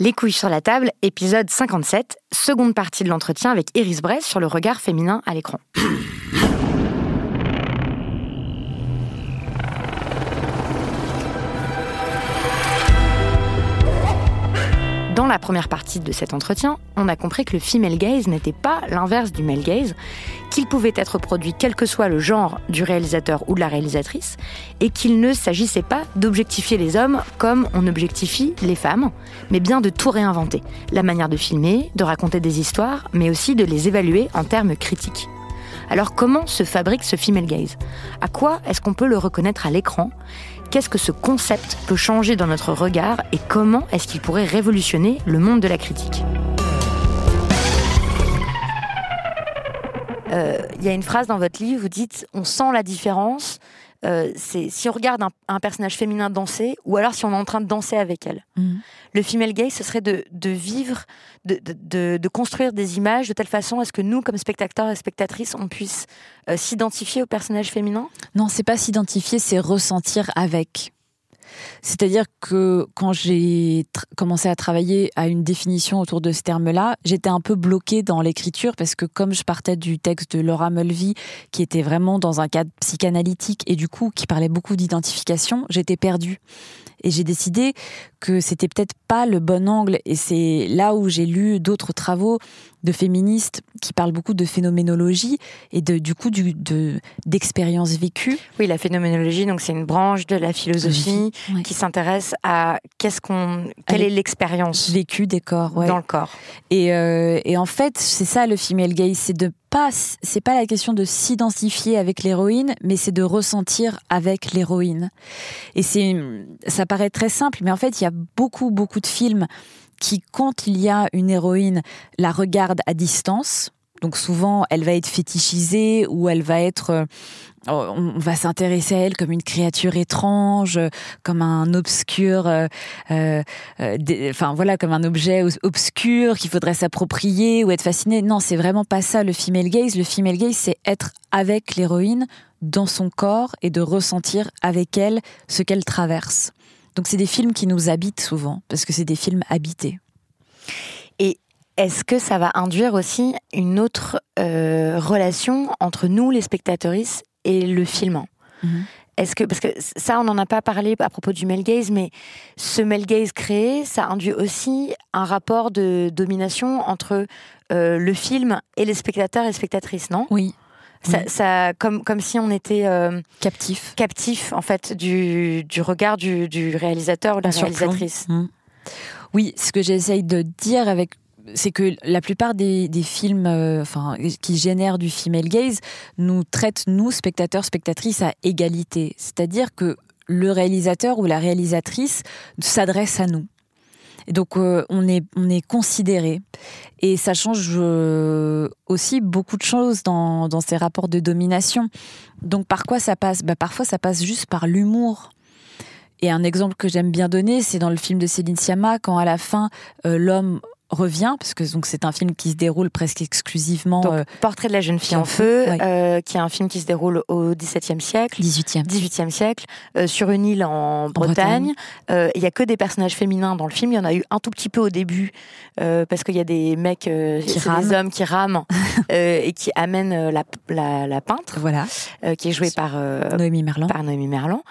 Les couilles sur la table, épisode 57, seconde partie de l'entretien avec Iris Bress sur le regard féminin à l'écran. Dans la première partie de cet entretien, on a compris que le female gaze n'était pas l'inverse du male gaze, qu'il pouvait être produit quel que soit le genre du réalisateur ou de la réalisatrice, et qu'il ne s'agissait pas d'objectifier les hommes comme on objectifie les femmes, mais bien de tout réinventer. La manière de filmer, de raconter des histoires, mais aussi de les évaluer en termes critiques. Alors comment se fabrique ce female gaze? À quoi est-ce qu'on peut le reconnaître à l'écran? Qu'est-ce que ce concept peut changer dans notre regard et comment est-ce qu'il pourrait révolutionner le monde de la critique Euh, Il y a une phrase dans votre livre, vous dites on sent la différence. Euh, c'est si on regarde un, un personnage féminin danser ou alors si on est en train de danser avec elle. Le female gaze, ce serait de, de vivre, de, de- de- de construire des images de telle façon à ce que nous, comme spectateurs et spectatrices, on puisse euh, s'identifier au personnage féminin? Non, c'est pas s'identifier, c'est ressentir avec. C'est-à-dire que quand j'ai commencé à travailler à une définition autour de ce terme-là, j'étais un peu bloquée dans l'écriture parce que comme je partais du texte de Laura Mulvey, qui était vraiment dans un cadre psychanalytique et du coup qui parlait beaucoup d'identification, j'étais perdue. Et j'ai décidé que c'était peut-être pas le bon angle. Et c'est là où j'ai lu d'autres travaux de féministes qui parlent beaucoup de phénoménologie et de, du coup du, de, d'expériences vécues. Oui, la phénoménologie, donc c'est une branche de la philosophie qui s'intéresse à qu'est-ce qu'on, quelle est l'expérience vécues des corps. ouais. dans le corps. Et, euh, et en fait, c'est ça le female gaze, c'est de pas, c'est pas la question de s'identifier avec l'héroïne, mais c'est de ressentir avec l'héroïne. Et c'est, ça paraît très simple, mais en fait, il y a beaucoup, beaucoup de films qui, quand il y a une héroïne, la regardent à distance. Donc souvent, elle va être fétichisée ou elle va être, euh, on va s'intéresser à elle comme une créature étrange, comme un obscur, euh, euh, enfin voilà, comme un objet obscur qu'il faudrait s'approprier ou être fasciné. Non, c'est vraiment pas ça le female gaze. Le female gaze, c'est être avec l'héroïne dans son corps et de ressentir avec elle ce qu'elle traverse. Donc c'est des films qui nous habitent souvent parce que c'est des films habités. Et est-ce que ça va induire aussi une autre euh, relation entre nous, les spectatrices, et le film? Mhm. Est-ce que parce que ça on n'en a pas parlé à propos du male gaze, mais ce male gaze créé, ça induit aussi un rapport de domination entre euh, le film et les spectateurs et spectatrices, non? Oui, ça, ça- comme comme si on était euh, captif. captif en fait du, du regard du, du réalisateur ou de la réalisatrice. Mm. Oui, ce que j'essaye de dire avec c'est que la plupart des, des films euh, enfin, qui génèrent du female gaze nous traitent, nous, spectateurs, spectatrices, à égalité. C'est-à-dire que le réalisateur ou la réalisatrice s'adresse à nous. Et donc, euh, on est, on est considéré. Et ça change euh, aussi beaucoup de choses dans, dans ces rapports de domination. Donc, par quoi ça passe? Bah, Parfois, ça passe juste par l'humour. Et un exemple que j'aime bien donner, c'est dans le film de Céline Sciamma, quand à la fin, euh, l'homme revient, parce que donc c'est un film qui se déroule presque exclusivement Donc, euh, Portrait de la jeune fille en feu, feu, ouais. euh, qui est un film qui se déroule au XVIIe siècle. 18e. 18e siècle, euh, sur une île en Bretagne. Bretagne. Il y a que des personnages féminins dans le film. Il y en a eu un tout petit peu au début, parce qu'il y a des mecs, Qui des hommes qui rament et qui amènent la, la, la peintre, Voilà, qui est jouée par, Noémie Merlan. par Noémie Merlan,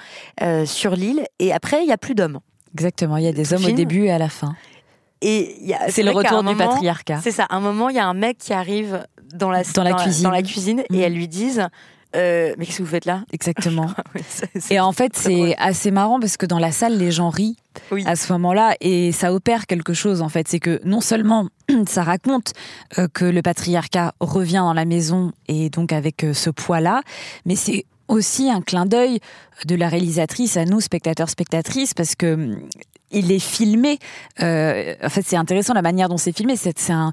sur l'île. Et après, il y a plus d'hommes. Exactement, il y a des hommes au début et à la fin. Et C'est le retour du moment- patriarcat. C'est ça. À un moment, il y a un mec qui arrive dans la, Dans la cuisine. dans la cuisine et Mhm. elles lui disent euh, Mais qu'est-ce que vous faites là? Exactement. Et en fait, c'est assez marrant parce que dans la salle, les gens rient Oui. à ce moment-là et ça opère quelque chose en fait. C'est que non seulement ça raconte euh, que le patriarcat revient dans la maison et donc avec euh, ce poids-là, mais c'est aussi un clin d'œil de la réalisatrice à nous, spectateurs, spectatrices, parce que il est filmé. Euh, en fait, c'est intéressant la manière dont c'est filmé. C'est un,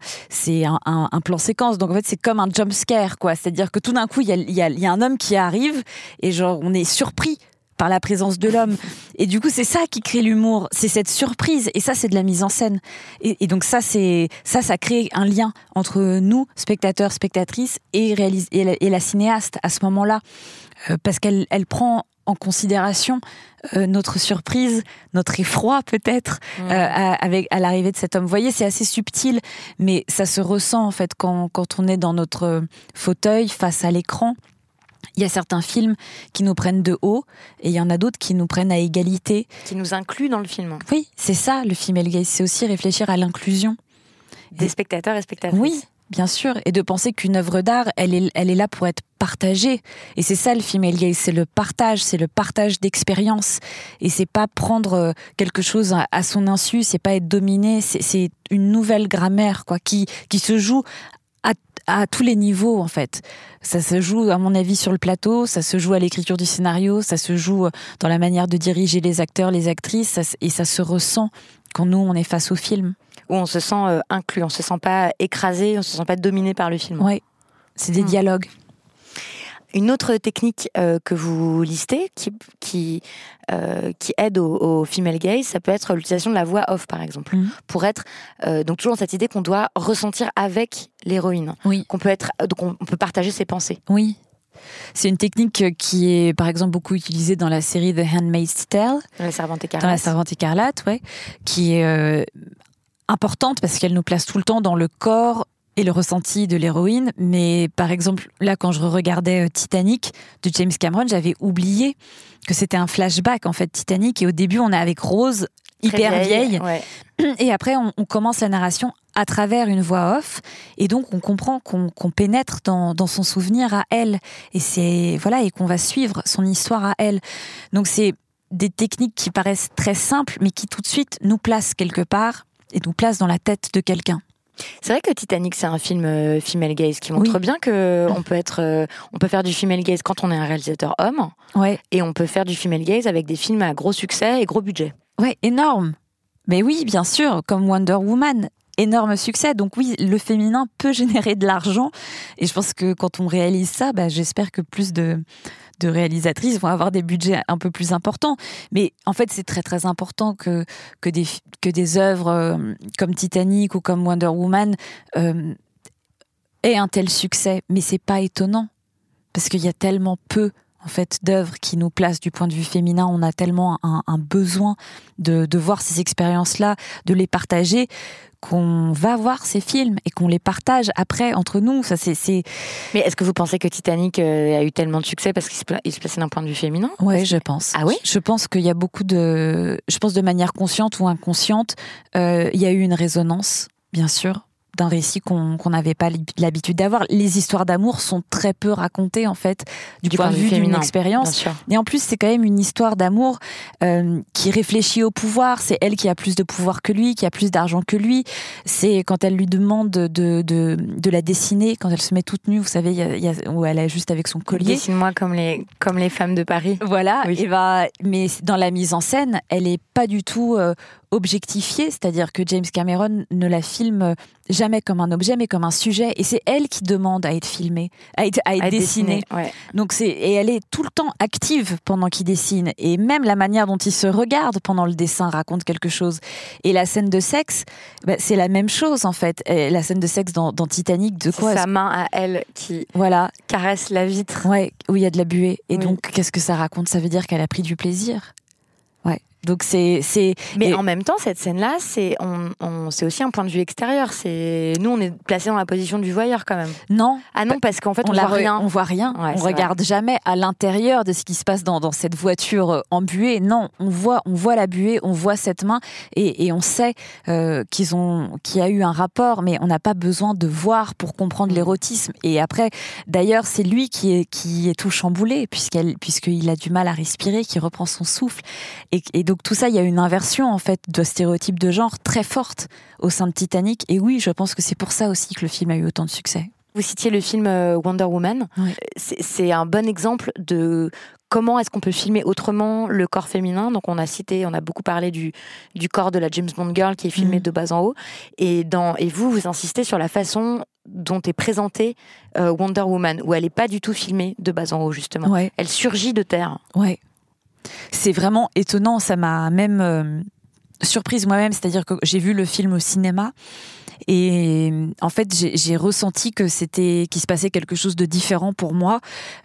plan séquence. Donc en fait, c'est comme un jump scare, quoi. C'est-à-dire que tout d'un coup, il y a, un homme qui arrive et genre on est surpris par la présence de l'homme. Et du coup, c'est ça qui crée l'humour, c'est cette surprise. Et ça, c'est de la mise en scène. Et, donc ça, ça, crée un lien entre nous, spectateurs, spectatrices, et, la, cinéaste à ce moment-là, euh, parce qu'elle elle prend en considération euh, notre surprise, notre effroi peut-être mmh. euh, à, avec à l'arrivée de cet homme. Vous voyez, c'est assez subtil, mais ça se ressent en fait quand, quand on est dans notre fauteuil face à l'écran. Il y a certains films qui nous prennent de haut et il y en a d'autres qui nous prennent à égalité. Qui nous incluent dans le film. Oui, c'est ça le film gaze, c'est aussi réfléchir à l'inclusion. Des et... spectateurs et spectatrices. Oui, bien sûr, et de penser qu'une œuvre d'art, elle est, elle est là pour être partagée. Et c'est ça le film gaze, c'est le partage, c'est le partage d'expérience. Et c'est pas prendre quelque chose à son insu, c'est pas être dominé, c'est une nouvelle grammaire quoi, qui, qui se joue à, à, tous les niveaux en fait. Ça se joue à mon avis sur le plateau, ça se joue à l'écriture du scénario, ça se joue dans la manière de diriger les acteurs, les actrices, ça, et ça se ressent quand nous on est face au film. Où on se sent euh, inclus, on se sent pas écrasé, on se sent pas dominé par le film. Oui, c'est des mmh. dialogues. Une autre technique euh, que vous listez qui, qui, euh, qui aide au, au, female gaze, ça peut être l'utilisation de la voix off, par exemple, mmh. pour être euh, donc toujours dans cette idée qu'on doit ressentir avec l'héroïne, oui. qu'on peut être, donc on, on peut partager ses pensées. Oui. C'est une technique qui est, par exemple, beaucoup utilisée dans la série The Handmaid's Tale. Dans la Servante écarlate. Dans la Servante écarlate, ouais, qui est euh, importante parce qu'elle nous place tout le temps dans le corps et le ressenti de l'héroïne. Mais par exemple, là, quand je regardais Titanic de James Cameron, j'avais oublié que c'était un flashback, en fait, Titanic. Et au début, on est avec Rose, hyper Très vieille. vieille ouais. Et après, on, on, commence la narration à travers une voix off. Et donc, on comprend qu'on qu pénètre dans, dans, son souvenir à elle. Et c'est, voilà, et qu'on va suivre son histoire à elle. Donc, c'est des techniques qui paraissent très simples, mais qui tout de suite nous placent quelque part et nous placent dans la tête de quelqu'un. C'est vrai que Titanic c'est un film euh, female gaze qui montre oui. bien que on peut être euh, on peut faire du female gaze quand on est un réalisateur homme ouais. et on peut faire du female gaze avec des films à gros succès et gros budget. Ouais, énorme. Mais oui, bien sûr, comme Wonder Woman, énorme succès. Donc oui, le féminin peut générer de l'argent et je pense que quand on réalise ça, bah, j'espère que plus de de réalisatrices vont avoir des budgets un peu plus importants. Mais en fait, c'est très très important que, des, que œuvres euh, comme Titanic ou comme Wonder Woman euh, aient un tel succès. Mais c'est pas étonnant parce qu'il y a tellement peu en fait d'œuvres qui nous placent du point de vue féminin. On a tellement un, un besoin de, de voir ces expériences-là, de les partager qu'on va voir ces films et qu'on les partage après entre nous. Ça, c'est, c'est... Mais est-ce que vous pensez que Titanic euh, a eu tellement de succès parce qu'il se, pla- se plaçait d'un point de vue féminin? Ouais, je pense. Ah oui? Je pense qu'il y a beaucoup de, je pense de manière consciente ou inconsciente, euh, il y a eu une résonance, bien sûr, d'un récit qu'on n'avait pas l'habitude d'avoir. Les histoires d'amour sont très peu racontées en fait du, du point, point de vue d'une expérience. Et en plus, c'est quand même une histoire d'amour euh, qui réfléchit au pouvoir. C'est elle qui a plus de pouvoir que lui, qui a plus d'argent que lui. C'est quand elle lui demande de, de, de, de, la dessiner, quand elle se met toute nue, vous savez, y a, y a, où elle est juste avec son collier. Dessine-moi comme les, comme les femmes de Paris. Voilà. Oui. Et bah, mais dans la mise en scène, elle est pas du tout euh, objectifiée, c'est-à-dire que James Cameron ne la filme jamais comme un objet, mais comme un sujet. Et c'est elle qui demande à être filmée, à être, à être, à être dessinée. dessinée ouais. Donc c'est et elle est tout le temps active pendant qu'il dessine. Et même la manière dont il se regarde pendant le dessin raconte quelque chose. Et la scène de sexe, bah, c'est la même chose en fait. Et la scène de sexe dans, dans Titanic, de quoi Sa main à elle qui voilà caresse la vitre. Ouais, où il y a de la buée. Et oui. donc qu'est-ce que ça raconte? Ça veut dire qu'elle a pris du plaisir. Donc c'est c'est. Mais et... en même temps, cette scène-là, c'est on, on c'est aussi un point de vue extérieur. C'est nous, on est placé dans la position du voyeur quand même. Non. Ah non, parce qu'en fait, on, on voit rien. On voit rien. Ouais, on regarde vrai. jamais à l'intérieur de ce qui se passe dans, dans cette voiture embuée. Non, on voit on voit la buée, on voit cette main et, et on sait euh, qu'ils ont qu'il y a eu un rapport, mais on n'a pas besoin de voir pour comprendre l'érotisme. Et après, d'ailleurs, c'est lui qui est qui est tout chamboulé puisqu'elle puisqu'il a du mal à respirer, qui reprend son souffle et, et donc tout ça, il y a une inversion en fait de stéréotypes de genre très forte au sein de Titanic. Et oui, je pense que c'est pour ça aussi que le film a eu autant de succès. Vous citiez le film Wonder Woman. C'est un bon exemple de comment est-ce qu'on peut filmer autrement le corps féminin Donc on a cité, on a beaucoup parlé du, du corps de la James Bond girl qui est filmé mm. de bas en haut. Et, dans, et vous, vous insistez sur la façon dont est présentée euh, Wonder Woman, où elle n'est pas du tout filmée de bas en haut, justement. Elle surgit de terre. Ouais. C'est vraiment étonnant, ça m'a même euh, surprise moi-même, c'est-à-dire que j'ai vu le film au cinéma et en fait, j'ai ressenti que c'était qu'il se passait quelque chose de différent pour moi.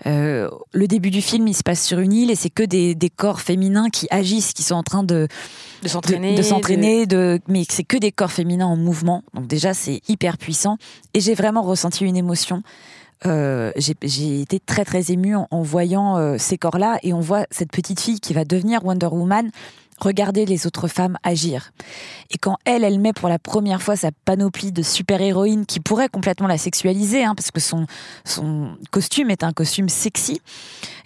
Euh, le début du film, il se passe sur une île et c'est que des, des, corps féminins qui agissent, qui sont en train de de s'entraîner, de, s'entraîner, de... mais c'est que des corps féminins en mouvement. Donc déjà, c'est hyper puissant. Et j'ai vraiment ressenti une émotion. Euh, j'ai été très très émue en, voyant euh, ces corps-là et on voit cette petite fille qui va devenir Wonder Woman regarder les autres femmes agir. Et quand elle, elle met pour la première fois sa panoplie de super-héroïne qui pourrait complètement la sexualiser, hein, parce que son, son costume est un costume sexy,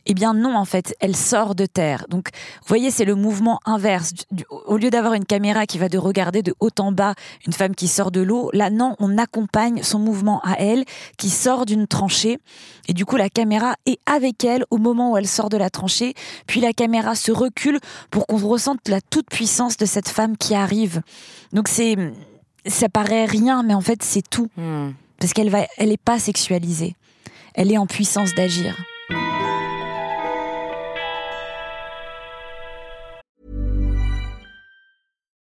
eh bien non, en fait, elle sort de terre. Donc, vous voyez, c'est le mouvement inverse. Au lieu d'avoir une caméra qui va de regarder de haut en bas une femme qui sort de l'eau, là, non, on accompagne son mouvement à elle, qui sort d'une tranchée. Et du coup, la caméra est avec elle au moment où elle sort de la tranchée. Puis la caméra se recule pour qu'on ressente la toute-puissance de cette femme qui arrive. Donc, c'est, ça paraît rien, mais en fait, c'est tout. Hmm. Parce qu'elle va, elle est pas sexualisée. Elle est en puissance d'agir.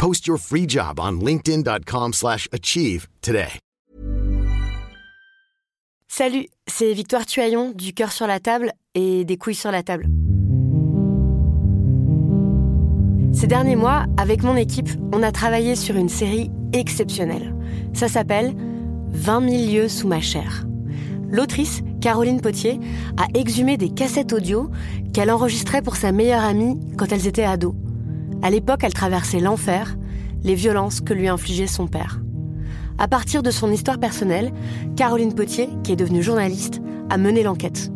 Post your free job on linkedin.com/achieve today. Salut, c'est Victoire Tuaillon du cœur sur la table et des couilles sur la table. Ces derniers mois, avec mon équipe, on a travaillé sur une série exceptionnelle. Ça s'appelle 20 000 lieux sous ma chair. L'autrice, Caroline Potier, a exhumé des cassettes audio qu'elle enregistrait pour sa meilleure amie quand elles étaient ados. À l'époque, elle traversait l'enfer, les violences que lui infligeait son père. À partir de son histoire personnelle, Caroline Potier, qui est devenue journaliste, a mené l'enquête.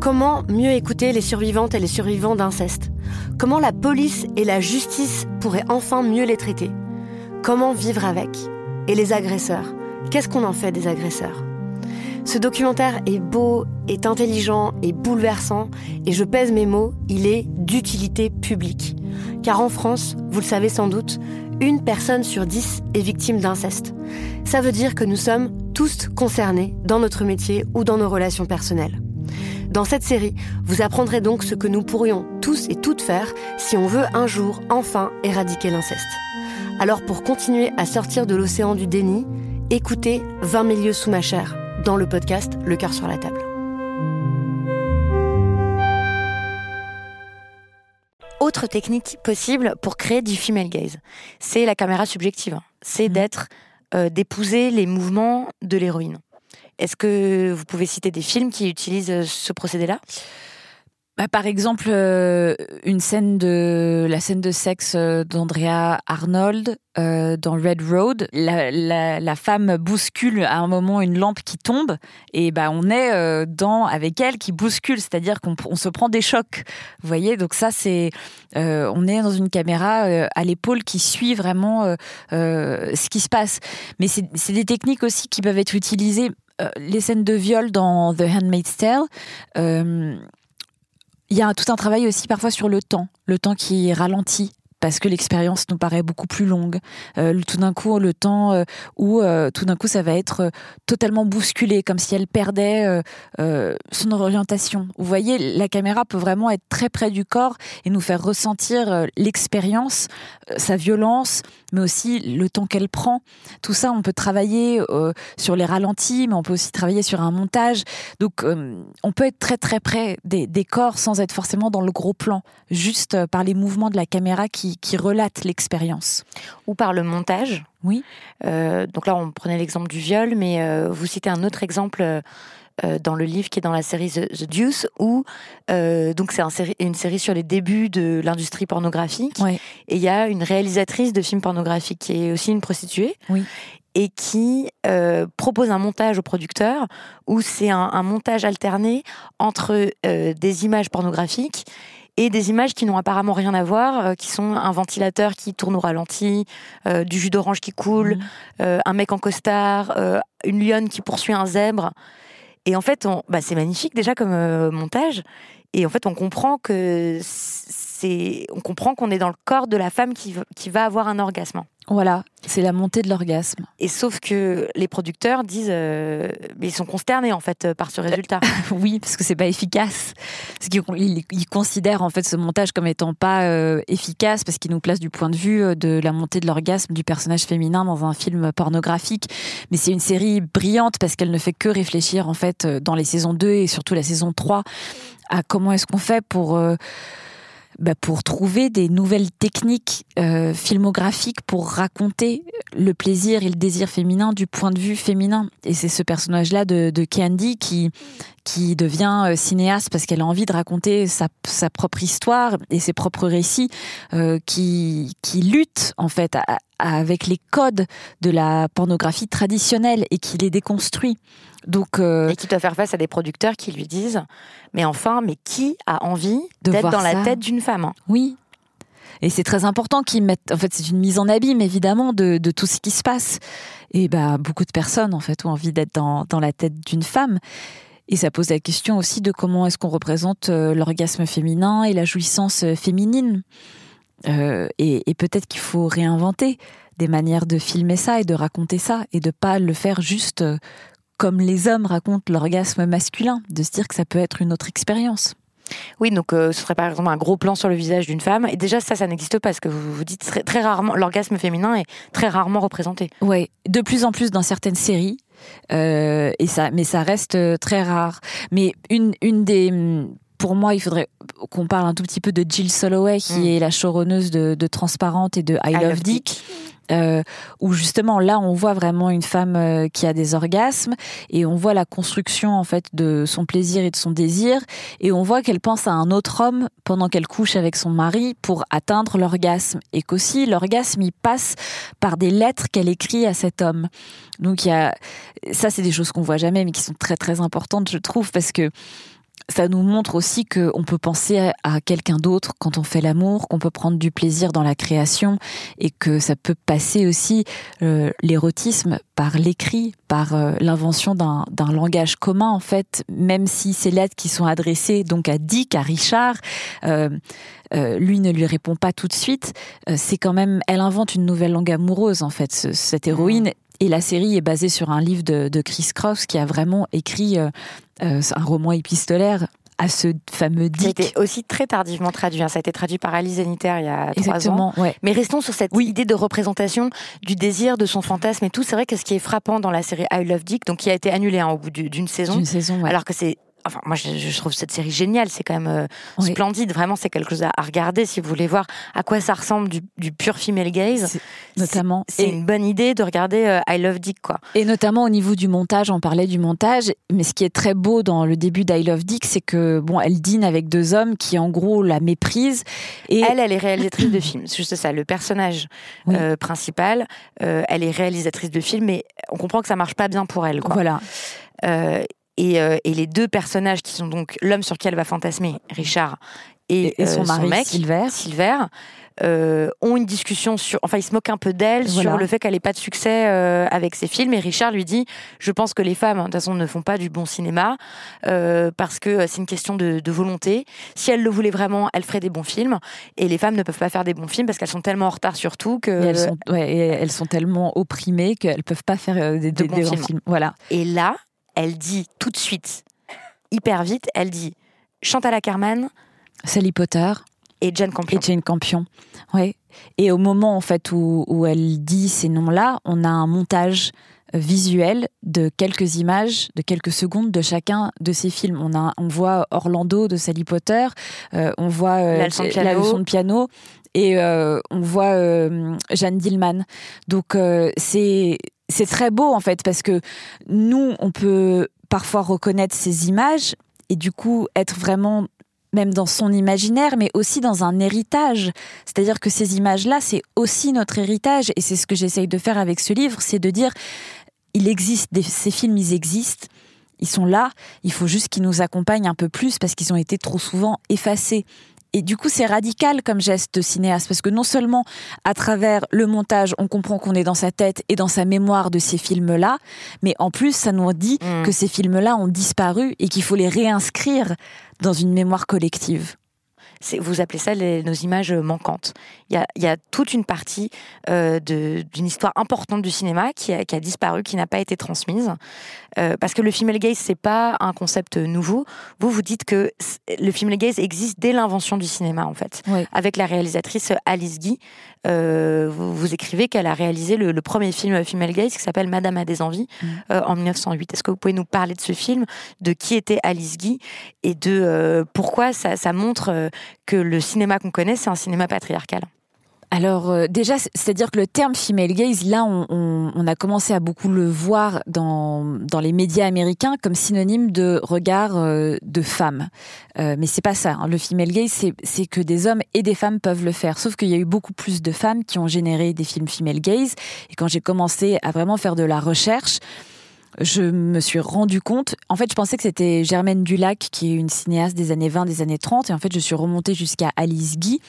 Comment mieux écouter les survivantes et les survivants d'inceste? Comment la police et la justice pourraient enfin mieux les traiter? Comment vivre avec? Et les agresseurs? Qu'est-ce qu'on en fait des agresseurs? Ce documentaire est beau, est intelligent et bouleversant, et je pèse mes mots, il est d'utilité publique. Car en France, vous le savez sans doute, une personne sur dix est victime d'inceste. Ça veut dire que nous sommes tous concernés dans notre métier ou dans nos relations personnelles. Dans cette série, vous apprendrez donc ce que nous pourrions tous et toutes faire si on veut un jour enfin éradiquer l'inceste. Alors pour continuer à sortir de l'océan du déni, écoutez 20 milieux sous ma chair dans le podcast Le cœur sur la table. Autre technique possible pour créer du female gaze, c'est la caméra subjective. C'est mmh. d'être euh, d'épouser les mouvements de l'héroïne. Est-ce que vous pouvez citer des films qui utilisent euh, ce procédé-là? Bah, par exemple, euh, une scène de la scène de sexe euh, d'Andrea Arnold euh, dans Red Road, la, la, la, femme bouscule à un moment une lampe qui tombe et bah on est dans avec elle qui bouscule, c'est-à-dire qu'on on se prend des chocs. Vous voyez, donc ça c'est on est dans une caméra à l'épaule qui suit vraiment ce qui se passe. Mais c'est des techniques aussi qui peuvent être utilisées les scènes de viol dans The Handmaid's Tale, il y a tout un travail aussi parfois sur le temps, le temps qui ralentit parce que l'expérience nous paraît beaucoup plus longue. Euh, tout d'un coup, le temps euh, où euh, tout d'un coup ça va être totalement bousculé, comme si elle perdait son orientation. Vous voyez, la caméra peut vraiment être très près du corps et nous faire ressentir l'expérience, sa violence, mais aussi le temps qu'elle prend. Tout ça, on peut travailler sur les ralentis, mais on peut aussi travailler sur un montage. Donc, on peut être très très près des, des corps sans être forcément dans le gros plan, juste par les mouvements de la caméra qui qui, relate l'expérience. Ou par le montage. Oui. Euh, donc là, on prenait l'exemple du viol, mais euh, vous citez un autre exemple euh, dans le livre qui est dans la série The, Deuce, où euh, donc c'est un une série sur les débuts de l'industrie pornographique. Et il y a une réalisatrice de films pornographiques qui est aussi une prostituée. Oui et qui euh, propose un montage au producteur où c'est un, montage alterné entre des images pornographiques et des images qui n'ont apparemment rien à voir, qui sont un ventilateur qui tourne au ralenti, du jus d'orange qui coule, mmh. un mec en costard, une lionne qui poursuit un zèbre. Et en fait, bah, c'est magnifique déjà comme euh, montage. Et en fait, on comprend que c'est, on comprend qu'on est dans le corps de la femme qui, qui va avoir un orgasme. Voilà, c'est la montée de l'orgasme. Et sauf que les producteurs disent, euh, mais ils sont consternés en fait par ce résultat. oui, parce que c'est pas efficace. Parce qu'ils ils considèrent en fait ce montage comme étant pas euh, efficace parce qu'il nous place du point de vue euh, de la montée de l'orgasme du personnage féminin dans un film pornographique. Mais c'est une série brillante parce qu'elle ne fait que réfléchir en fait dans les saisons 2 et surtout la saison 3 à comment est-ce qu'on fait pour bah, pour trouver des nouvelles techniques euh, filmographiques pour raconter le plaisir et le désir féminin du point de vue féminin. Et c'est ce personnage-là de, de, Candy qui, qui devient euh, cinéaste parce qu'elle a envie de raconter sa, sa, propre histoire et ses propres récits euh, qui, qui lutte en fait avec les codes de la pornographie traditionnelle et qui les déconstruit. Donc, euh, et qui doit faire face à des producteurs qui lui disent Mais enfin, mais qui a envie d'être dans la tête d'une femme Oui. Et c'est très important qu'ils mettent. En fait, c'est une mise en abîme, évidemment, de, de, tout ce qui se passe. Et bah, beaucoup de personnes, en fait, ont envie d'être dans, dans la tête d'une femme. Et ça pose la question aussi de comment est-ce qu'on représente euh, l'orgasme féminin et la jouissance euh, féminine. Euh, et, et peut-être qu'il faut réinventer des manières de filmer ça et de raconter ça et de pas le faire juste comme les hommes racontent l'orgasme masculin, de se dire que ça peut être une autre expérience. Oui, donc euh, ce serait par exemple un gros plan sur le visage d'une femme. Et déjà, ça, ça n'existe pas, parce que vous vous dites très, très rarement, l'orgasme féminin est très rarement représenté. Oui, de plus en plus dans certaines séries. Euh, et ça, mais ça reste euh, très rare. Mais une, une des pour moi, il faudrait qu'on parle un tout petit peu de Jill Soloway, qui mm. est la choronneuse de, de, Transparente et de I, Love, Dick. Euh, où justement là on voit vraiment une femme euh, qui a des orgasmes et on voit la construction en fait de son plaisir et de son désir et on voit qu'elle pense à un autre homme pendant qu'elle couche avec son mari pour atteindre l'orgasme et qu'aussi l'orgasme il passe par des lettres qu'elle écrit à cet homme. Donc il y a ça c'est des choses qu'on voit jamais mais qui sont très très importantes je trouve parce que ça nous montre aussi qu'on peut penser à quelqu'un d'autre quand on fait l'amour, qu'on peut prendre du plaisir dans la création et que ça peut passer aussi euh, l'érotisme par l'écrit, par euh, l'invention d'un langage commun en fait, même si ces lettres qui sont adressées donc à Dick, à Richard, euh, lui ne lui répond pas tout de suite. c'est quand même, elle invente une nouvelle langue amoureuse en fait, cette héroïne. Et la série est basée sur un livre de, de Chris Cross qui a vraiment écrit euh, un roman épistolaire à ce fameux Dick. Été aussi très tardivement traduit. Hein. Ça a été traduit par Alice Zeniter il y a trois ans. Mais restons sur cette idée de représentation du désir, de son fantasme et tout. C'est vrai que ce qui est frappant dans la série I Love Dick, donc qui a été annulée hein, au bout d'une saison, saison alors que c'est Enfin, moi, je, trouve cette série géniale. C'est quand même euh, splendide. Vraiment, c'est quelque chose à, regarder si vous voulez voir à quoi ça ressemble du, du pur female gaze. Notamment. C'est une bonne idée de regarder euh, I Love Dick, quoi. Et notamment au niveau du montage, on parlait du montage. Mais ce qui est très beau dans le début d'I Love Dick, c'est que, bon, elle dîne avec deux hommes qui, en gros, la méprisent. Et elle, elle est réalisatrice de films. C'est juste ça. Le personnage euh, principal, elle est réalisatrice de films, mais on comprend que ça marche pas bien pour elle, quoi. Voilà. Euh, et, les deux personnages qui sont donc l'homme sur qui elle va fantasmer, Richard, et, son, euh, mari, mec, Silver, Silver euh, ont une discussion sur, enfin, ils se moquent un peu d'elle sur le fait qu'elle n'ait pas de succès avec ses films. Et Richard lui dit, je pense que les femmes, de toute façon, ne font pas du bon cinéma parce que c'est une question de, volonté. Si elle le voulait vraiment, elle ferait des bons films. Et les femmes ne peuvent pas faire des bons films parce qu'elles sont tellement en retard sur tout que elles sont, elles sont tellement opprimées qu'elles peuvent pas faire des, bons, films. Voilà. Et là, elle dit tout de suite, hyper vite, elle dit Chantal Ackerman, Sally Potter et Jane Campion. Et Jane Campion, ouais. Et au moment en fait où, où elle dit ces noms-là, on a un montage visuel de quelques images, de quelques secondes de chacun de ces films. On, a, on voit Orlando de Sally Potter, euh, on voit euh, la, leçon de piano et on voit Jeanne Dillman. Donc c'est c'est très beau en fait parce que nous on peut parfois reconnaître ces images et du coup être vraiment même dans son imaginaire, mais aussi dans un héritage. C'est-à-dire que ces images-là, c'est aussi notre héritage, et c'est ce que j'essaye de faire avec ce livre, c'est de dire, il existe, ces films, ils existent, ils sont là, il faut juste qu'ils nous accompagnent un peu plus parce qu'ils ont été trop souvent effacés. Et du coup, c'est radical comme geste de cinéaste, parce que non seulement à travers le montage, on comprend qu'on est dans sa tête et dans sa mémoire de ces films-là, mais en plus, ça nous dit mm. que ces films-là ont disparu et qu'il faut les réinscrire dans une mémoire collective vous appelez ça nos images manquantes. Il y a, toute une partie euh, d'une histoire importante du cinéma qui a, disparu, qui n'a pas été transmise. Euh, parce que le female gaze, c'est pas un concept nouveau. Vous, vous dites que le female gaze existe dès l'invention du cinéma, en fait. Avec la réalisatrice Alice Guy, euh, vous, écrivez qu'elle a réalisé le, premier film female gaze qui s'appelle Madame a des envies mm. en 1908. Est-ce que vous pouvez nous parler de ce film, de qui était Alice Guy et de pourquoi ça, ça montre que le cinéma qu'on connaît, c'est un cinéma patriarcal alors euh, déjà, c'est-à-dire que le terme female gaze, là, on, a commencé à beaucoup le voir dans, dans les médias américains comme synonyme de regard euh, de femme. Euh, mais c'est pas ça. Hein. Le female gaze, c'est que des hommes et des femmes peuvent le faire. Sauf qu'il y a eu beaucoup plus de femmes qui ont généré des films female gaze. Et quand j'ai commencé à vraiment faire de la recherche, je me suis rendu compte, en fait, je pensais que c'était Germaine Dulac, qui est une cinéaste des années 20, des années 30, et en fait, je suis remontée jusqu'à Alice Guy.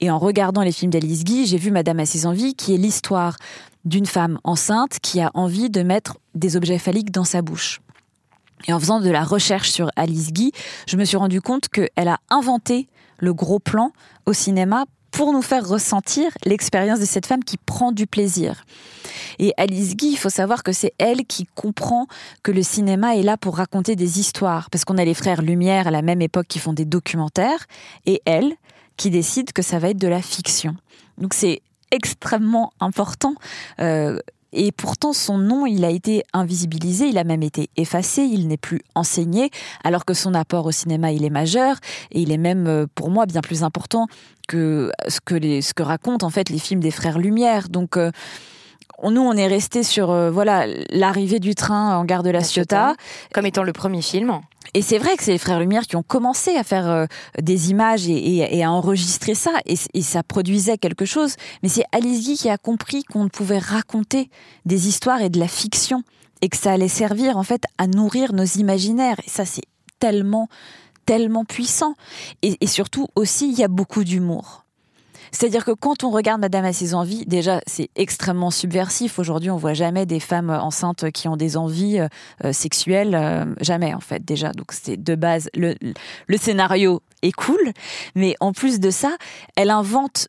Et en regardant les films d'Alice Guy, j'ai vu Madame à ses envies, qui est l'histoire d'une femme enceinte qui a envie de mettre des objets phalliques dans sa bouche. Et en faisant de la recherche sur Alice Guy, je me suis rendu compte qu'elle a inventé le gros plan au cinéma pour nous faire ressentir l'expérience de cette femme qui prend du plaisir. Et Alice Guy, il faut savoir que c'est elle qui comprend que le cinéma est là pour raconter des histoires, parce qu'on a les frères Lumière à la même époque qui font des documentaires, et elle qui décide que ça va être de la fiction. Donc c'est extrêmement important. Euh, et pourtant, son nom, il a été invisibilisé, il a même été effacé, il n'est plus enseigné, alors que son apport au cinéma, il est majeur, et il est même, euh, pour moi, bien plus important que ce que, les, ce que racontent en fait les films des frères Lumière. Donc, euh, nous, on est resté sur euh, voilà l'arrivée du train en gare de la, Ciotat, comme étant le premier film. Et c'est vrai que c'est les frères Lumière qui ont commencé à faire euh, des images et, à enregistrer ça, et, ça produisait quelque chose. Mais c'est Alice Guy qui a compris qu'on pouvait raconter des histoires et de la fiction, et que ça allait servir en fait à nourrir nos imaginaires. Et ça, c'est tellement, tellement puissant. et surtout aussi, il y a beaucoup d'humour. C'est-à-dire que quand on regarde Madame à ses envies, déjà, c'est extrêmement subversif. Aujourd'hui, on voit jamais des femmes enceintes qui ont des envies euh, sexuelles, euh, jamais en fait déjà. Donc c'est de base le, le scénario est cool, mais en plus de ça, elle invente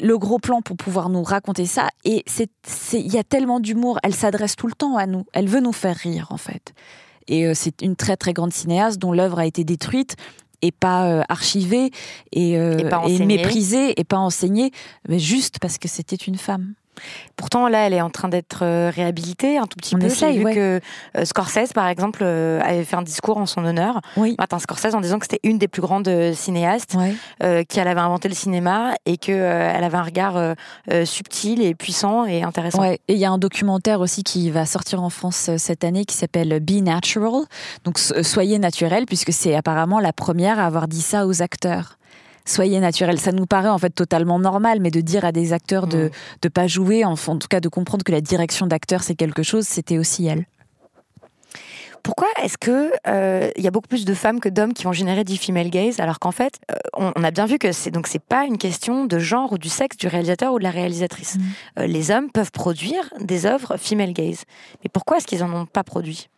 le gros plan pour pouvoir nous raconter ça. Et il y a tellement d'humour. Elle s'adresse tout le temps à nous. Elle veut nous faire rire, en fait. Et euh, c'est une très très grande cinéaste dont l'œuvre a été détruite et pas euh, archivé et, euh, et, méprisé et pas enseigné, mais juste parce que c'était une femme. Pourtant, là, elle est en train d'être euh, réhabilitée un tout petit peu. J'ai vu que euh, Scorsese, par exemple, euh, avait fait un discours en son honneur, oui. Martin Scorsese, en disant que c'était une des plus grandes cinéastes, qu'elle avait inventé le cinéma et qu'elle avait un regard subtil et puissant et intéressant. Et il y a un documentaire aussi qui va sortir en France cette année qui s'appelle Be Natural, donc soyez naturel, puisque c'est apparemment la première à avoir dit ça aux acteurs soyez naturel. Ça nous paraît en fait totalement normal, mais de dire à des acteurs de ne mm. pas jouer, en, tout cas de comprendre que la direction d'acteur c'est quelque chose, c'était aussi elle. Pourquoi est-ce que euh, il y a beaucoup plus de femmes que d'hommes qui vont générer du female gaze alors qu'en fait euh, on, a bien vu que c'est donc c'est pas une question de genre ou du sexe du réalisateur ou de la réalisatrice. Mm. Euh, les hommes peuvent produire des œuvres female gaze, mais pourquoi est-ce qu'ils en ont pas produit?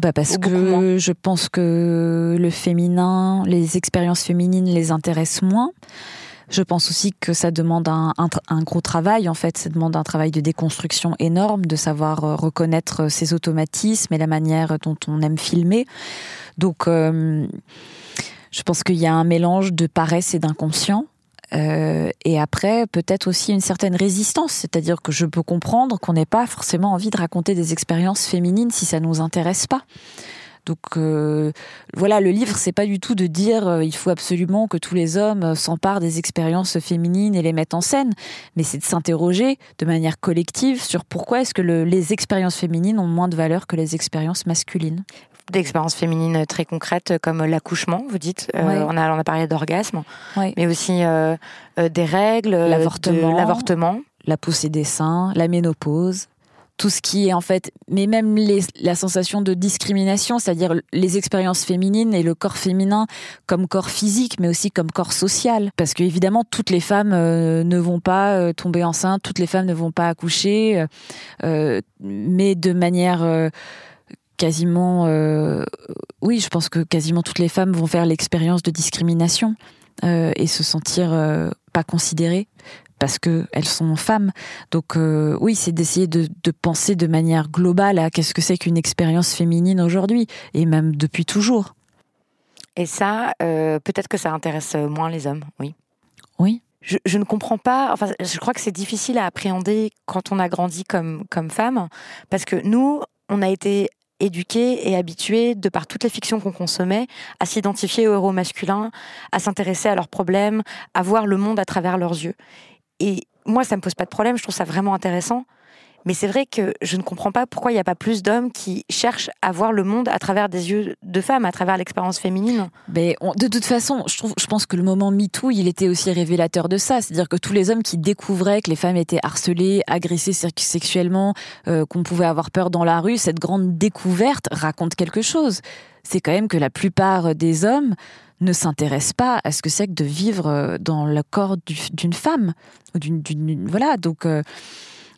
Bah Parce que je pense que le féminin, les expériences féminines les intéressent moins. Je pense aussi que ça demande un, un, gros travail, en fait. Ça demande un travail de déconstruction énorme, de savoir euh, reconnaître ses automatismes et la manière dont on aime filmer. Donc, euh, je pense qu'il y a un mélange de paresse et d'inconscient. Euh, et après, peut-être aussi une certaine résistance, c'est-à-dire que je peux comprendre qu'on n'ait pas forcément envie de raconter des expériences féminines si ça nous intéresse pas. Donc euh, voilà, le livre, c'est pas du tout de dire euh, il faut absolument que tous les hommes euh, s'emparent des expériences féminines et les mettent en scène, mais c'est de s'interroger de manière collective sur pourquoi est-ce que les expériences féminines ont moins de valeur que les expériences masculines d'expériences féminines très concrètes comme l'accouchement, vous dites. on, a, on a parlé d'orgasme, mais aussi des règles, l'avortement, la poussée des seins, la ménopause tout ce qui est en fait, mais même la sensation de discrimination, c'est-à-dire les expériences féminines et le corps féminin comme corps physique, mais aussi comme corps social. Parce que évidemment, toutes les femmes euh, ne vont pas euh, tomber enceintes, toutes les femmes ne vont pas accoucher, euh, mais de manière quasiment, oui, je pense que quasiment toutes les femmes vont faire l'expérience de discrimination et se sentir pas considérées parce qu'elles sont femmes. Donc euh, oui, c'est d'essayer de, penser de manière globale à qu'est-ce que c'est qu'une expérience féminine aujourd'hui, et même depuis toujours. Et ça, euh, peut-être que ça intéresse moins les hommes, oui. Oui. Je, ne comprends pas, enfin, je crois que c'est difficile à appréhender quand on a grandi comme, comme femme, parce que nous, on a été éduqués et habitués, de par toutes les fictions qu'on consommait, à s'identifier aux héros masculins, à s'intéresser à leurs problèmes, à voir le monde à travers leurs yeux. Et moi, ça me pose pas de problème, je trouve ça vraiment intéressant. Mais c'est vrai que je ne comprends pas pourquoi il n'y a pas plus d'hommes qui cherchent à voir le monde à travers des yeux de femmes, à travers l'expérience féminine. Mais de toute façon, je, trouve, je pense que le moment MeToo, il était aussi révélateur de ça. C'est-à-dire que tous les hommes qui découvraient que les femmes étaient harcelées, agressées sexuellement, euh, qu'on pouvait avoir peur dans la rue, cette grande découverte raconte quelque chose. C'est quand même que la plupart des hommes ne s'intéresse pas à ce que c'est que de vivre euh, dans le corps d'une femme. Voilà, donc euh,